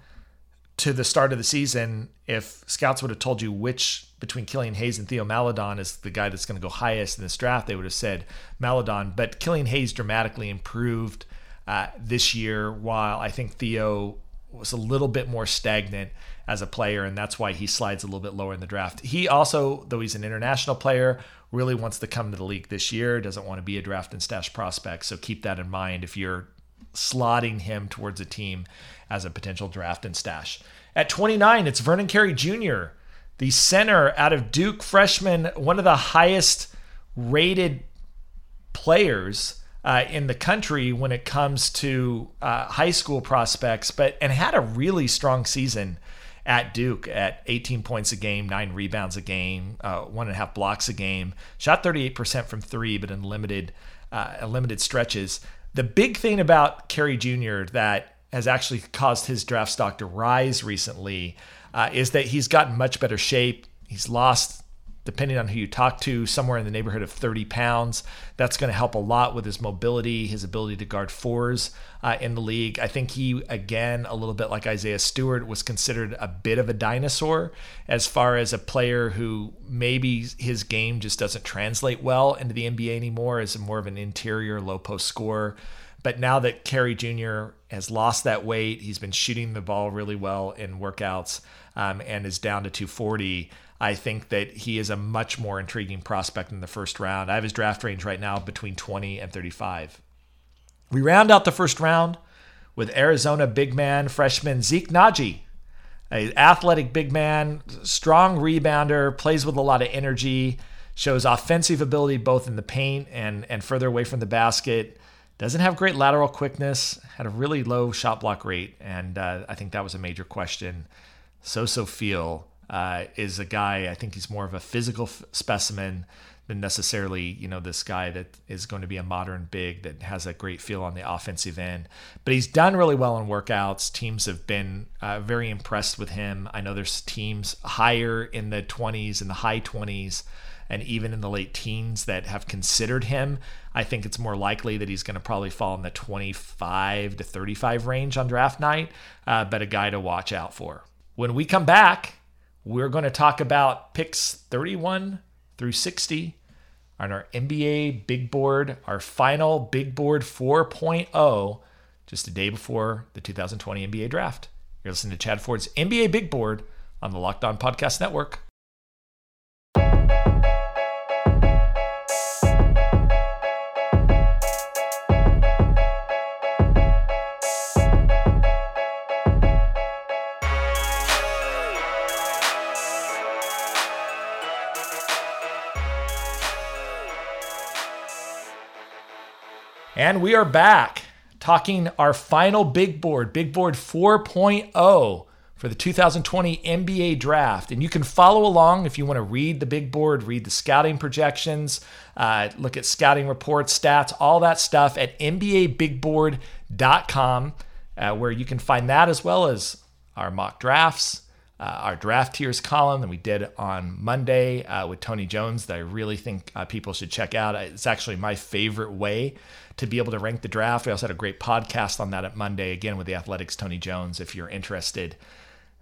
to the start of the season, if scouts would have told you which between Killian Hayes and Theo Maledon is the guy that's going to go highest in this draft, they would have said Maledon. But Killian Hayes dramatically improved uh, this year, while I think Theo was a little bit more stagnant as a player, and that's why he slides a little bit lower in the draft. He also, though he's an international player, really wants to come to the league this year, doesn't want to be a draft and stash prospect. So keep that in mind if you're slotting him towards a team as a potential draft and stash. At 29, it's Vernon Carey Jr., the center out of Duke freshman, one of the highest rated players uh, in the country when it comes to uh, high school prospects, but and had a really strong season at Duke at 18 points a game, nine rebounds a game, uh, one and a half blocks a game. Shot 38% from three, but in limited uh, limited stretches. The big thing about Carey Jr. that has actually caused his draft stock to rise recently uh, is that he's gotten much better shape. He's lost depending on who you talk to, somewhere in the neighborhood of 30 pounds. That's going to help a lot with his mobility, his ability to guard fours uh, in the league. I think he, again, a little bit like Isaiah Stewart, was considered a bit of a dinosaur as far as a player who maybe his game just doesn't translate well into the NBA anymore as more of an interior low post scorer. But now that Carey Jr. has lost that weight, he's been shooting the ball really well in workouts um, and is down to 240. I think that he is a much more intriguing prospect in the first round. I have his draft range right now between 20 and 35. We round out the first round with Arizona big man freshman Zeke Nnaji, an athletic big man, strong rebounder, plays with a lot of energy, shows offensive ability both in the paint and, and further away from the basket. Doesn't have great lateral quickness, had a really low shot block rate, and uh, I think that was a major question. So-so feel uh, is a guy. I think he's more of a physical f- specimen than necessarily you know this guy that is going to be a modern big that has a great feel on the offensive end. But he's done really well in workouts. Teams have been uh, very impressed with him. I know there's teams higher in the 20s and the high 20s and even in the late teens that have considered him. I think it's more likely that he's going to probably fall in the 25 to 35 range on draft night, uh, but a guy to watch out for. When we come back, we're going to talk about picks 31 through 60 on our NBA Big Board, our final Big Board 4.0, just a day before the 2020 NBA Draft. You're listening to Chad Ford's NBA Big Board on the Locked On Podcast Network. And we are back talking our final big board, big board 4.0 for the 2020 NBA draft. And you can follow along if you want to read the big board, read the scouting projections, uh, look at scouting reports, stats, all that stuff at NBABigBoard.com, uh, where you can find that as well as our mock drafts uh, our draft tiers column that we did on Monday uh, with Tony Jones that I really think uh, people should check out. It's actually my favorite way to be able to rank the draft. We also had a great podcast on that at Monday, again with the Athletics Tony Jones, if you're interested.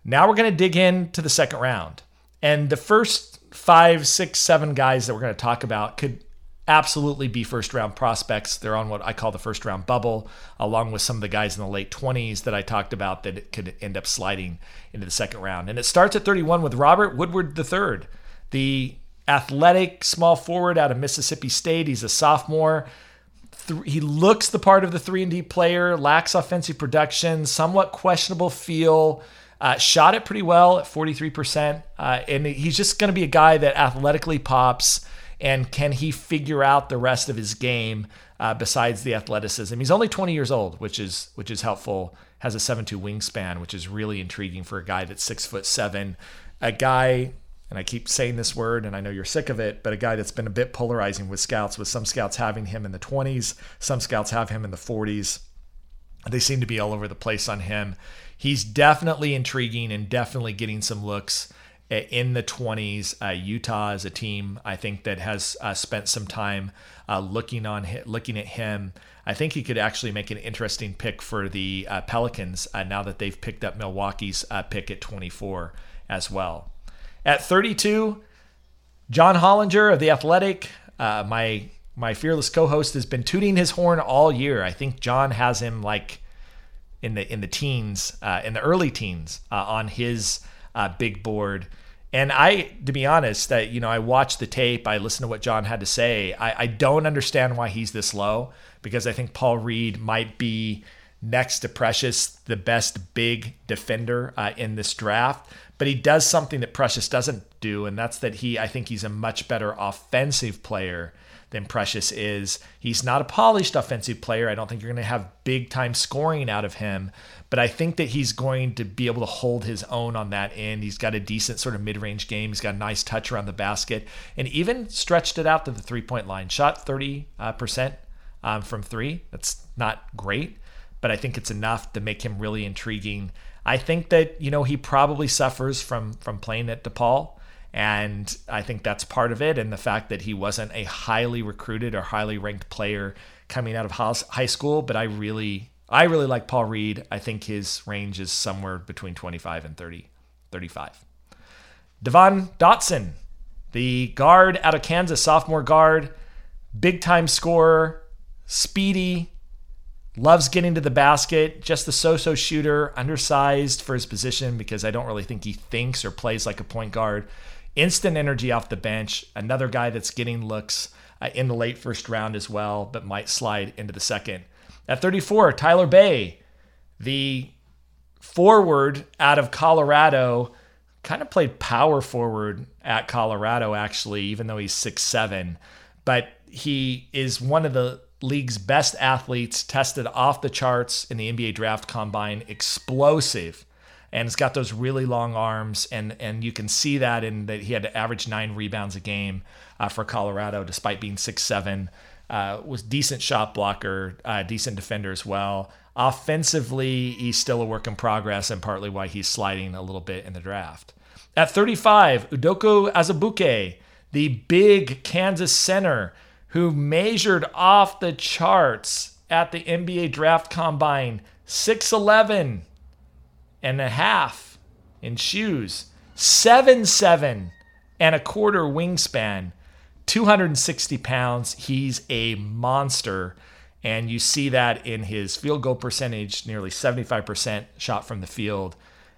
Now we're going to dig into the second round. And the first five, six, seven guys that we're going to talk about could absolutely be first round prospects. They're on what I call the first round bubble, along with some of the guys in the late 20s that I talked about that could end up sliding into the second round. And it starts at 31 with Robert Woodard III, the athletic small forward out of Mississippi State. He's a sophomore. He looks the part of the 3 and D player, lacks offensive production, somewhat questionable feel. Uh, shot it pretty well at 43%. Uh, and he's just going to be a guy that athletically pops and can he figure out the rest of his game uh, besides the athleticism? He's only 20 years old, which is which is helpful. Has a 7'2 wingspan, which is really intriguing for a guy that's six foot seven. A guy, and I keep saying this word, and I know you're sick of it, but a guy that's been a bit polarizing with scouts, with some scouts having him in the 20s, some scouts have him in the 40s. They seem to be all over the place on him. He's definitely intriguing and definitely getting some looks in the 20s. Uh, Utah is a team I think that has uh, spent some time uh, looking on looking at him. I think he could actually make an interesting pick for the uh, Pelicans uh, now that they've picked up Milwaukee's uh, pick at 24 as well. At 32, John Hollinger of the Athletic, my my fearless co-host has been tooting his horn all year. I think John has him like in the in the teens, in the early teens on his uh, big board. And I, to be honest, that you know, I watched the tape, I listened to what John had to say. I, I don't understand why he's this low because I think Paul Reed might be next to Precious, the best big defender uh, in this draft. But he does something that Precious doesn't do, and that's that he, I think he's a much better offensive player than Precious is. He's not a polished offensive player. I don't think you're going to have big time scoring out of him, but I think that he's going to be able to hold his own on that end. He's got a decent sort of mid range game. He's got a nice touch around the basket and even stretched it out to the three point line. Shot 30% uh, um, from three. That's not great, but I think it's enough to make him really intriguing. I think that, you know, he probably suffers from from playing at DePaul. And I think that's part of it. And the fact that he wasn't a highly recruited or highly ranked player coming out of high school. But I really, I really like Paul Reed. I think his range is somewhere between 25 and 30, 35. Devon Dotson, the guard out of Kansas, sophomore guard, big time scorer, speedy, loves getting to the basket, just the so so shooter, undersized for his position because I don't really think he thinks or plays like a point guard. Instant energy off the bench. Another guy that's getting looks uh, in the late first round as well, but might slide into the second. At 34, Tyler Bey, the forward out of Colorado, kind of played power forward at Colorado, actually, even though he's six seven. But he is one of the league's best athletes, tested off the charts in the NBA draft combine, explosive and it's got those really long arms, and and you can see that in that he had to average nine rebounds a game uh, for Colorado, despite being six seven. Uh, was decent shot blocker, uh, decent defender as well. Offensively, he's still a work in progress, and partly why he's sliding a little bit in the draft. At 35, Udoka Azubuike, the big Kansas center who measured off the charts at the NBA draft combine, 6'11, and a half in shoes, seven seven and a quarter wingspan, 260 pounds. He's a monster. And you see that in his field goal percentage, nearly 75% shot from the field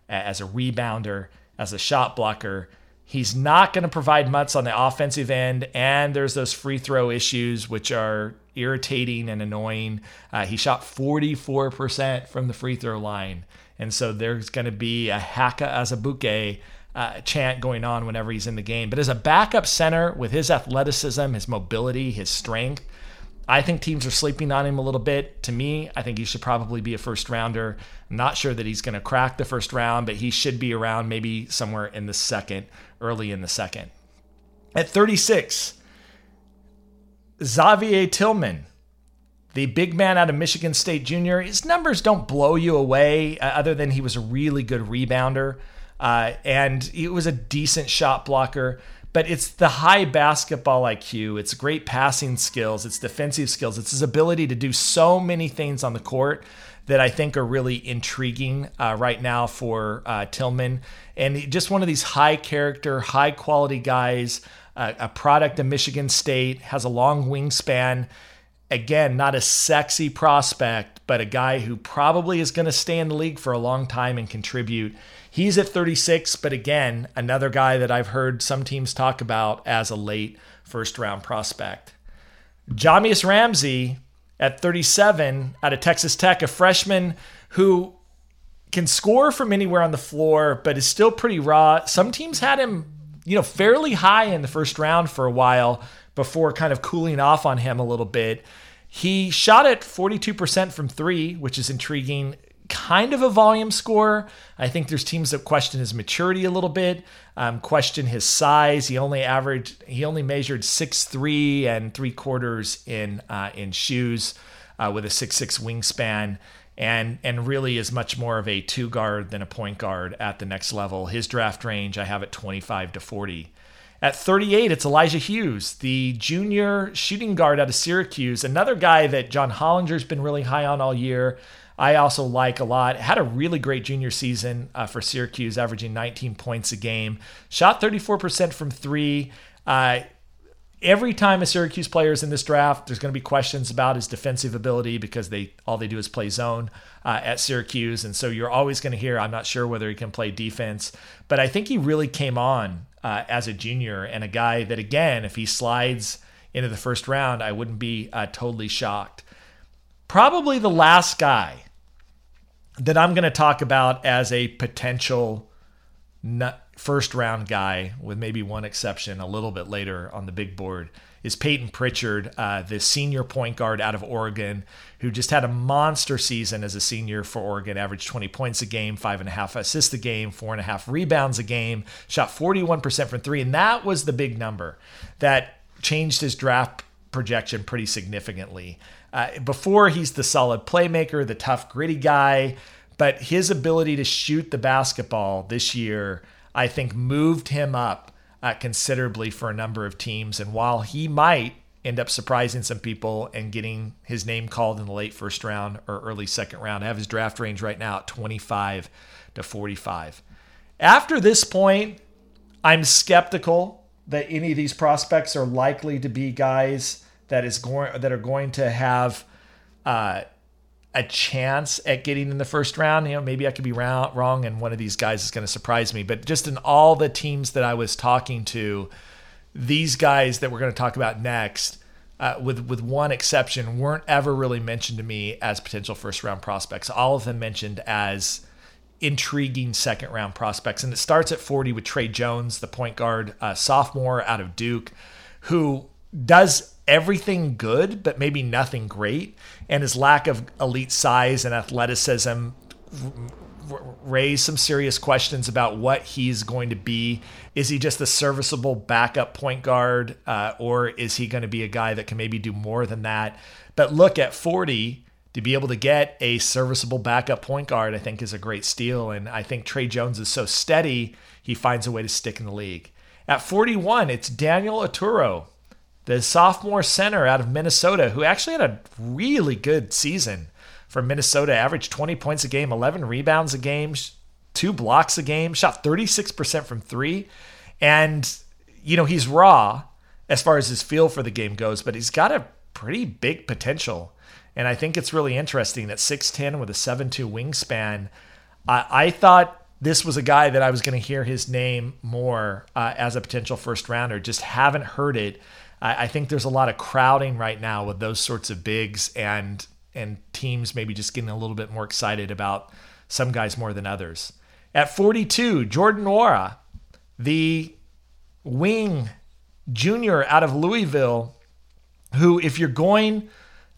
as a rebounder, as a shot blocker. He's not going to provide much on the offensive end, and there's those free throw issues, which are irritating and annoying. Uh, he shot 44% from the free throw line. And so there's going to be a Haka Azubuike uh, chant going on whenever he's in the game. But as a backup center with his athleticism, his mobility, his strength, I think teams are sleeping on him a little bit. To me, I think he should probably be a first rounder. I'm not sure that he's going to crack the first round, but he should be around maybe somewhere in the second, early in the second. At 36, Xavier Tillman the big man out of Michigan State Junior, his numbers don't blow you away, uh, other than he was a really good rebounder uh, and it was a decent shot blocker. But it's the high basketball IQ, it's great passing skills, it's defensive skills, it's his ability to do so many things on the court that I think are really intriguing uh, right now for uh, Tillman. And just one of these high character, high quality guys, uh, a product of Michigan State, has a long wingspan again, not a sexy prospect, but a guy who probably is going to stay in the league for a long time and contribute. He's at 36, but again, another guy that I've heard some teams talk about as a late first round prospect. Jahmi'us Ramsey at 37 out of Texas Tech, a freshman who can score from anywhere on the floor, but is still pretty raw. Some teams had him, you know, fairly high in the first round for a while before kind of cooling off on him a little bit. He shot at 42% from three, which is intriguing. Kind of a volume score. I think there's teams that question his maturity a little bit, um, question his size. He only averaged, he only measured six three and three quarters in uh, in shoes, uh, with a six six wingspan and and really is much more of a two guard than a point guard at the next level. His draft range I have at 25 to 40. At 38, it's Elijah Hughes, the junior shooting guard out of Syracuse, another guy that John Hollinger's been really high on all year. I also like a lot. Had a really great junior season uh, for Syracuse, averaging 19 points a game. Shot 34% from three. Uh, every time a Syracuse player is in this draft, there's going to be questions about his defensive ability because they all they do is play zone uh, at Syracuse, and so you're always going to hear, "I'm not sure whether he can play defense," but I think he really came on uh, as a junior and a guy that, again, if he slides into the first round, I wouldn't be uh, totally shocked. Probably the last guy that I'm going to talk about as a potential first round guy, with maybe one exception a little bit later on the big board, is Payton Pritchard, uh, the senior point guard out of Oregon, who just had a monster season as a senior for Oregon, averaged 20 points a game, five and a half assists a game, four and a half rebounds a game, shot 41% from three. And that was the big number that changed his draft projection pretty significantly. Uh, before, he's the solid playmaker, the tough, gritty guy, but his ability to shoot the basketball this year, I think, moved him up uh, considerably for a number of teams. And while he might end up surprising some people and getting his name called in the late first round or early second round, I have his draft range right now at 25 to 45. After this point, I'm skeptical that any of these prospects are likely to be guys that is going that are going to have uh, a chance at getting in the first round. You know, maybe I could be wrong, and one of these guys is going to surprise me. But just in all the teams that I was talking to, these guys that we're going to talk about next, uh, with with one exception, weren't ever really mentioned to me as potential first round prospects. All of them mentioned as intriguing second round prospects, and it starts at 40 with Tre Jones, the point guard, uh, sophomore out of Duke, who does everything good, but maybe nothing great. And his lack of elite size and athleticism raise some serious questions about what he's going to be. Is he just a serviceable backup point guard, uh, or is he going to be a guy that can maybe do more than that? But look at 40 to be able to get a serviceable backup point guard, I think is a great steal. And I think Tre Jones is so steady, he finds a way to stick in the league. At 41, it's Daniel Oturu, the sophomore center out of Minnesota, who actually had a really good season for Minnesota, averaged 20 points a game, 11 rebounds a game, two blocks a game, shot 36% from three. And, you know, he's raw as far as his feel for the game goes, but he's got a pretty big potential. And I think it's really interesting that 6'10 with a 7'2 wingspan. I, I thought this was a guy that I was going to hear his name more uh, as a potential first rounder. Just haven't heard it I, I think there's a lot of crowding right now with those sorts of bigs and and teams maybe just getting a little bit more excited about some guys more than others. At 42, Jordan Nwora, the wing junior out of Louisville, who, if you're going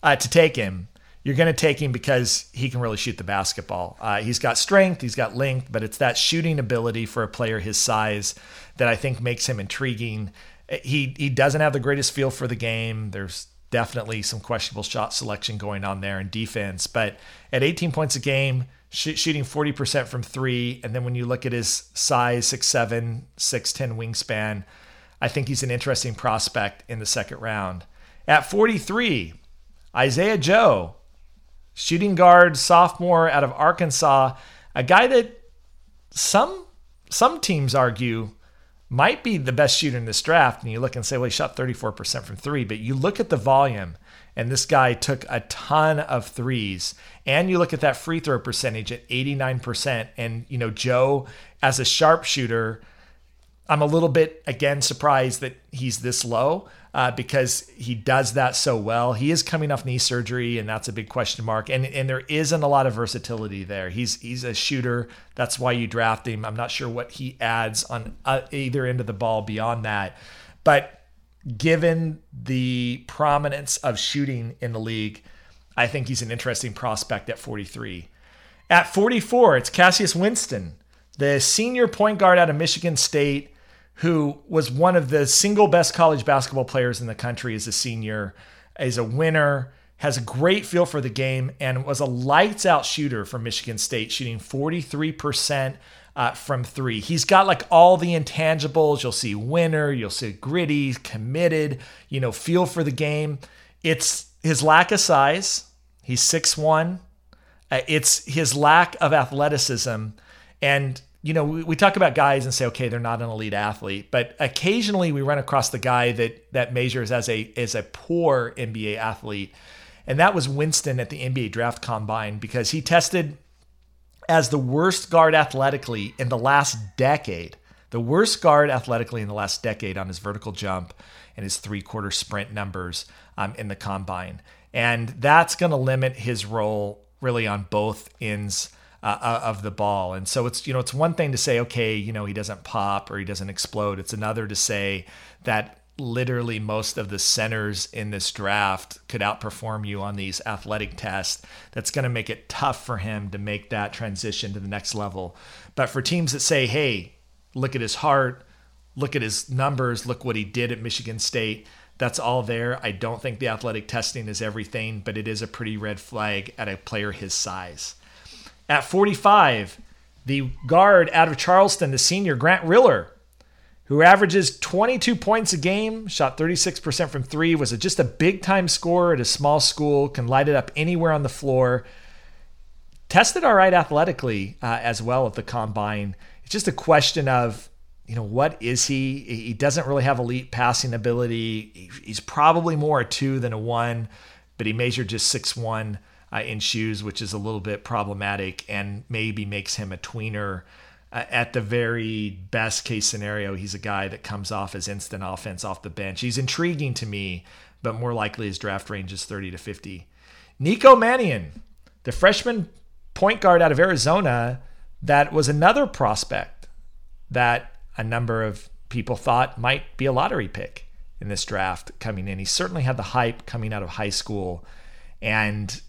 uh, to take him, you're going to take him because he can really shoot the basketball. Uh, he's got strength, he's got length, but it's that shooting ability for a player his size that I think makes him intriguing he he doesn't have the greatest feel for the game. There's definitely some questionable shot selection going on there in defense, but at 18 points a game, sh- shooting 40% from three, and then when you look at his size, 6'7", 6'10 wingspan, I think he's an interesting prospect in the second round. At 43, Isaiah Joe, shooting guard, sophomore out of Arkansas, a guy that some some teams argue might be the best shooter in this draft. And you look and say, well, he shot 34% from three. But you look at the volume, and this guy took a ton of threes. And you look at that free throw percentage at 89%. And, you know, Joe, as a sharpshooter, I'm a little bit, again, surprised that he's this low uh, because he does that so well. He is coming off knee surgery, and that's a big question mark. And and there isn't a lot of versatility there. He's he's a shooter. That's why you draft him. I'm not sure what he adds on uh, either end of the ball beyond that, but given the prominence of shooting in the league, I think he's an interesting prospect at 43. At 44, it's Cassius Winston, the senior point guard out of Michigan State who was one of the single best college basketball players in the country as a senior, is a winner, has a great feel for the game, and was a lights out shooter for Michigan State, shooting 43%. Uh, from three. He's got like all the intangibles. You'll see winner, you'll see gritty, committed, you know, feel for the game. It's his lack of size. He's 6'1. Uh, it's his lack of athleticism. And you know, we, we talk about guys and say, okay, they're not an elite athlete, but occasionally we run across the guy that that measures as a as a poor NBA athlete, and that was Winston at the NBA Draft Combine because he tested as the worst guard athletically in the last decade, the worst guard athletically in the last decade on his vertical jump and his three quarter sprint numbers um, in the combine, and that's going to limit his role really on both ends uh, of the ball. And so it's you know it's one thing to say okay, you know he doesn't pop or he doesn't explode. It's another to say that literally most of the centers in this draft could outperform you on these athletic tests. That's going to make it tough for him to make that transition to the next level. But for teams that say, "Hey, look at his heart, look at his numbers, look what he did at Michigan State." That's all there. I don't think the athletic testing is everything, but it is a pretty red flag at a player his size. At 45, the guard out of Charleston, the senior Grant Riller, who averages 22 points a game, shot 36% from three, was a, just a big time scorer at a small school, can light it up anywhere on the floor. Tested all right athletically uh, as well at the combine. It's just a question of, you know, what is he? He doesn't really have elite passing ability. He's probably more a two than a one, but he measured just six one uh, in shoes, which is a little bit problematic and maybe makes him a tweener uh, at the very best case scenario, he's a guy that comes off as instant offense off the bench. He's intriguing to me, but more likely his draft range is 30 to 50. Nico Mannion, the freshman point guard out of Arizona, that was another prospect that a number of people thought might be a lottery pick in this draft coming in. He certainly had the hype coming out of high school, and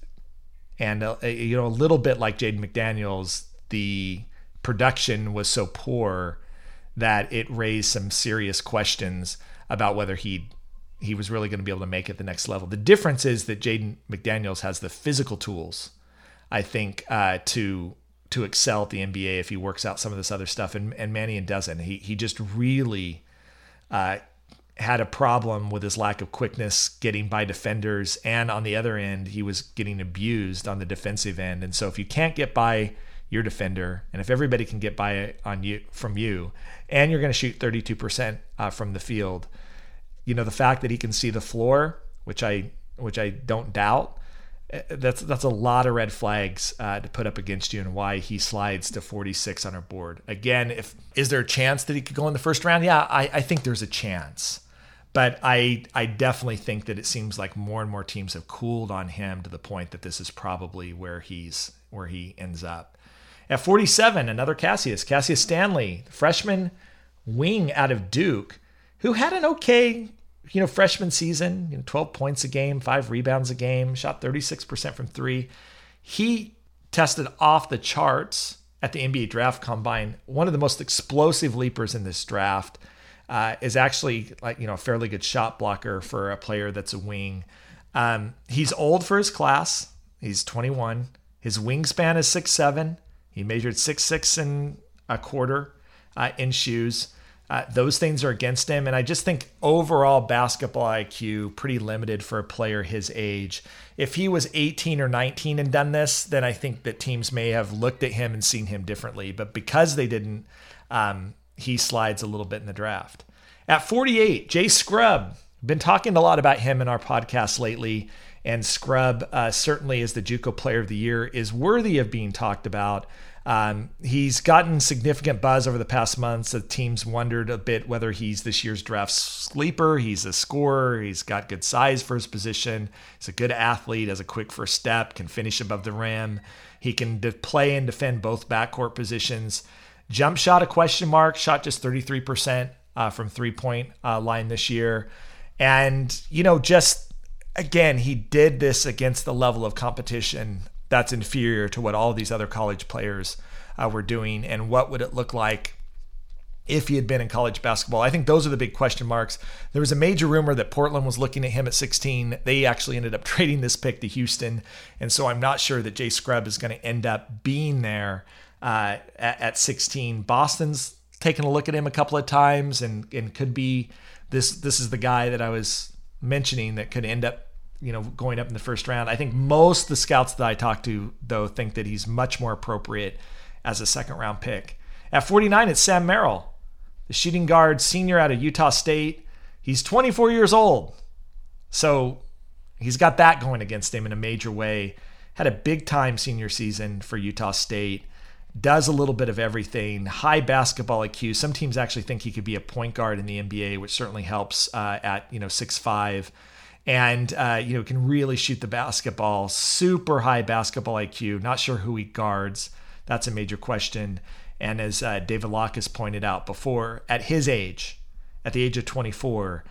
and uh, you know a little bit like Jaden McDaniels, the production was so poor that it raised some serious questions about whether he he was really going to be able to make it the next level. The difference is that Jaden McDaniels has the physical tools, I think, uh, to to excel at the NBA if he works out some of this other stuff, and and Mannion doesn't. He he just really uh, had a problem with his lack of quickness getting by defenders, and on the other end, he was getting abused on the defensive end. And so if you can't get by your defender, and if everybody can get by on you from you, and you're going to shoot 32% uh, from the field, you know the fact that he can see the floor, which I which I don't doubt. That's that's a lot of red flags uh, to put up against you, and why he slides to 46 on our board. Again, if is there a chance that he could go in the first round? Yeah, I, I think there's a chance, but I I definitely think that it seems like more and more teams have cooled on him to the point that this is probably where he's where he ends up. At 47, another Cassius, Cassius Stanley, freshman wing out of Duke, who had an okay, you know, freshman season, you know, 12 points a game, five rebounds a game, shot 36% from three. He tested off the charts at the NBA draft combine. One of the most explosive leapers in this draft uh, is actually like, you know, a fairly good shot blocker for a player that's a wing. Um, he's old for his class. He's 21. His wingspan is six seven. He measured six six and a quarter uh, in shoes. Uh, those things are against him, and I just think overall basketball IQ pretty limited for a player his age. If he was 18 or 19 and done this, then I think that teams may have looked at him and seen him differently. But because they didn't, um, he slides a little bit in the draft. At 48, Jay Scrubb. Been talking a lot about him in our podcast lately and Scrubb uh, certainly is the JUCO Player of the Year is worthy of being talked about. Um, he's gotten significant buzz over the past months. The teams wondered a bit whether he's this year's draft sleeper. He's a scorer. He's got good size for his position. He's a good athlete, has a quick first step, can finish above the rim. He can de- play and defend both backcourt positions. Jump shot a question mark. Shot just 33% uh, from three point uh, line this year. And, you know, just again, he did this against the level of competition that's inferior to what all these other college players uh, were doing. And what would it look like if he had been in college basketball? I think those are the big question marks. There was a major rumor that Portland was looking at him at 16. They actually ended up <laughs> trading this pick to Houston. And so I'm not sure that Jay Scrubb is going to end up being there uh, at, at 16. Boston's taken a look at him a couple of times and, and could be this this is the guy that I was mentioning that could end up you know going up in the first round. I think most the scouts that I talk to though think that he's much more appropriate as a second round pick. At 49, it's Sam Merrill, the shooting guard senior out of Utah State. He's 24 years old. So he's got that going against him in a major way. Had a big time senior season for Utah State. Does a little bit of everything. High basketball IQ. Some teams actually think he could be a point guard in the NBA, which certainly helps uh, at you know six five and uh, you know can really shoot the basketball. Super high basketball IQ. Not sure who he guards. That's a major question. And as uh, David Locke has pointed out before, at his age, at the age of 24,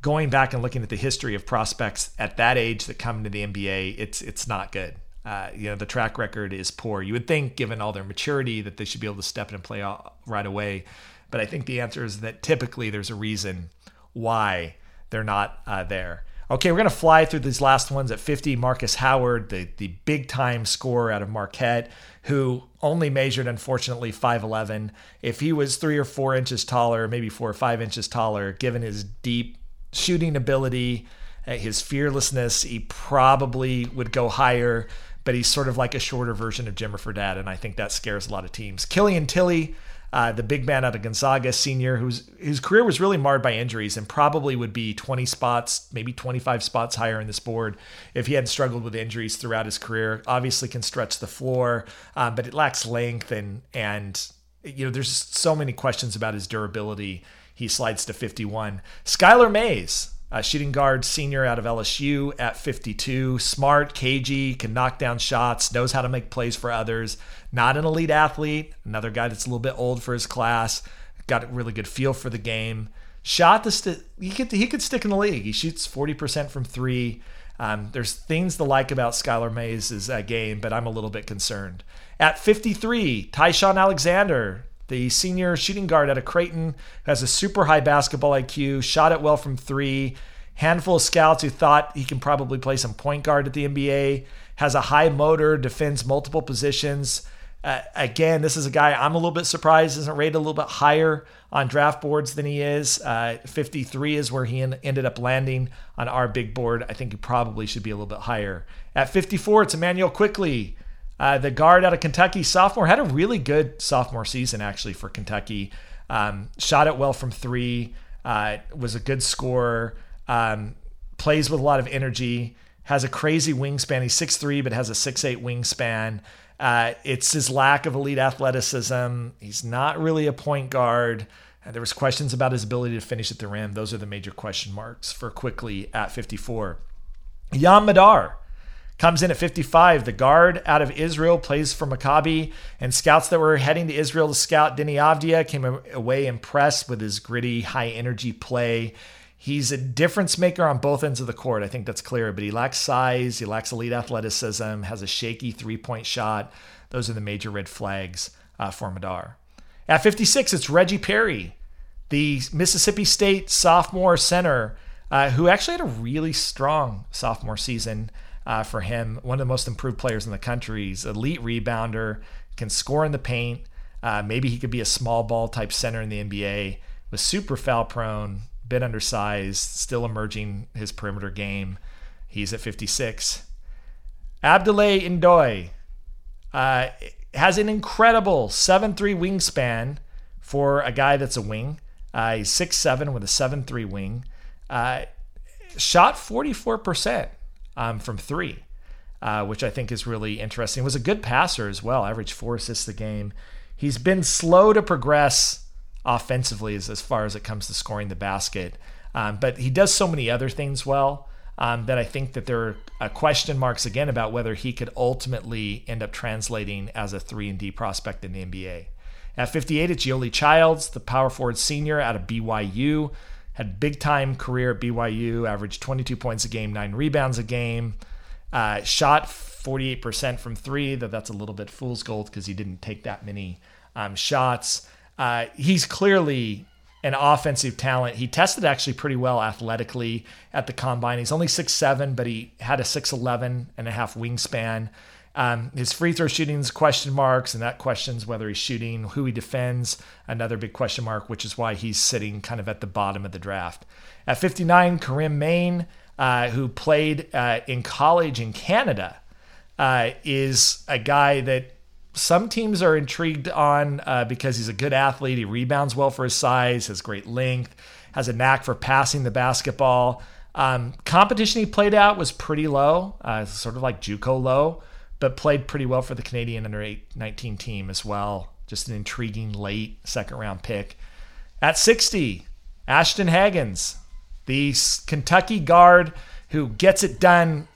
going back and looking at the history of prospects at that age that come into the NBA, it's it's not good. Uh, you know, the track record is poor. You would think, given all their maturity, that they should be able to step in and play right away. But I think the answer is that typically there's a reason why they're not uh, there. Okay, we're going to fly through these last ones at 50. Markus Howard, the, the big time scorer out of Marquette, who only measured, unfortunately, 5'11. If he was three or four inches taller, maybe four or five inches taller, given his deep shooting ability, uh, his fearlessness, he probably would go higher, but he's sort of like a shorter version of Jimmer Fredette, and I think that scares a lot of teams. Killian Tillie, uh, the big man out of Gonzaga, senior, whose whose career was really marred by injuries and probably would be 20 spots, maybe 25 spots higher in this board if he hadn't struggled with injuries throughout his career. Obviously, can stretch the floor, um, but it lacks length and and you know there's so many questions about his durability. He slides to 51. Skylar Mays, uh, shooting guard senior out of LSU at 52. Smart, cagey, can knock down shots, knows how to make plays for others. Not an elite athlete. Another guy that's a little bit old for his class. Got a really good feel for the game. Shot the st- he could he could stick in the league. He shoots 40% from three. Um, there's things to like about Skylar Mays' uh, game, but I'm a little bit concerned. At 53, Ty-Shon Alexander, the senior shooting guard out of Creighton, has a super high basketball IQ, shot it well from three. Handful of scouts who thought he can probably play some point guard at the NBA. Has a high motor, defends multiple positions. Uh, again, this is a guy I'm a little bit surprised isn't rated a little bit higher on draft boards than he is. Uh, 53 is where he en- ended up landing on our big board. I think he probably should be a little bit higher. At 54, it's Immanuel Quickley. Uh, the guard out of Kentucky, sophomore, had a really good sophomore season actually for Kentucky. Um, shot it well from three, uh, was a good scorer, um, plays with a lot of energy, has a crazy wingspan. He's 6'3, but has a 6'8 wingspan. Uh, it's his lack of elite athleticism. He's not really a point guard. There was questions about his ability to finish at the rim. Those are the major question marks for Quickley at 54. Yam Madar comes in at 55. The guard out of Israel plays for Maccabi, and scouts that were heading to Israel to scout Deni Avdija came away impressed with his gritty, high energy play. He's a difference maker on both ends of the court. I think that's clear, but he lacks size, he lacks elite athleticism, has a shaky three point shot. Those are the major red flags uh, for Madar. At 56, it's Reggie Perry, the Mississippi State sophomore center, uh, who actually had a really strong sophomore season uh, for him. One of the most improved players in the country. He's elite rebounder, can score in the paint. Uh, maybe he could be a small ball type center in the NBA. Was super foul prone, bit undersized, still emerging his perimeter game. He's at 56. Abdoulaye Ndoye uh, has an incredible 7 3 wingspan for a guy that's a wing. Uh, he's 6'7 with a 7 3 wing. Uh, shot 44% um, from three, uh, which I think is really interesting. Was a good passer as well, averaged four assists a game. He's been slow to progress offensively as, as far as it comes to scoring the basket, um, but he does so many other things well. Um, that I think that there are uh, question marks again about whether he could ultimately end up translating as a 3 and D prospect in the NBA. At 58, it's Yoeli Childs, the power forward senior out of BYU had big time career at BYU, averaged 22 points a game, nine rebounds a game, uh, shot 48% from three, though that's a little bit fool's gold because he didn't take that many um, shots. Uh, he's clearly an offensive talent. He tested actually pretty well athletically at the combine. He's only 6'7, but he had a 6'11 and a half wingspan. Um, his free throw shooting's question marks, and that questions whether he's shooting, who he defends, another big question mark, which is why he's sitting kind of at the bottom of the draft. At 59, Karim Mane, uh, who played uh, in college in Canada, uh, is a guy that some teams are intrigued on uh, because he's a good athlete. He rebounds well for his size, has great length, has a knack for passing the basketball. Um, competition he played out was pretty low, uh, sort of like JUCO low but played pretty well for the Canadian under 19 team as well. Just an intriguing late second round pick. At 60, Ashton Hagans, the Kentucky guard who gets it done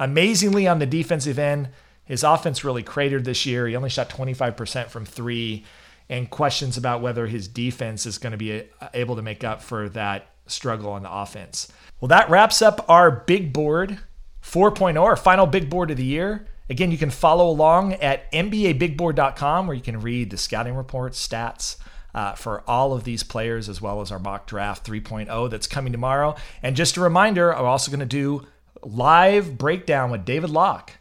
amazingly on the defensive end, His offense really cratered this year. He only shot 25% from three, and questions about whether his defense is going to be uh, able to make up for that struggle on the offense. Well, that wraps up our big board 4.0, our final big board of the year. Again, you can follow along at NBABigBoard.com where you can read the scouting reports, stats, uh, for all of these players, as well as our mock draft 3.0 that's coming tomorrow. And just a reminder, I'm also going to do live breakdown with David Locke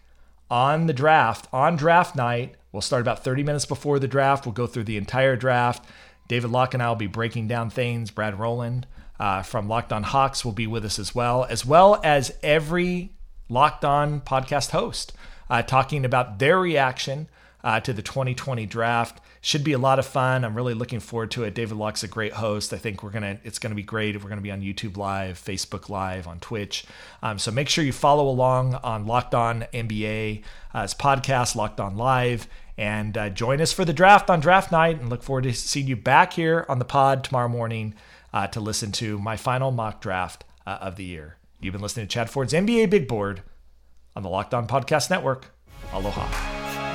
on the draft on draft night. We'll start about 30 minutes before the draft. We'll go through the entire draft. David Locke and I will be breaking down things. Brad Rowland uh, from Locked On Hawks will be with us as well, as well as every Locked On podcast host uh, talking about their reaction uh, to the 2020 draft. Should be a lot of fun. I'm really looking forward to it. David Locke's a great host. I think we're gonna it's gonna be great. We're gonna be on YouTube Live, Facebook Live, on Twitch. Um, so make sure you follow along on Locked On NBA uh, podcast, Locked On Live, and uh, join us for the draft on draft night. And look forward to seeing you back here on the pod tomorrow morning uh, to listen to my final mock draft uh, of the year. You've been listening to Chad Ford's NBA Big Board on the Locked On Podcast Network. Aloha.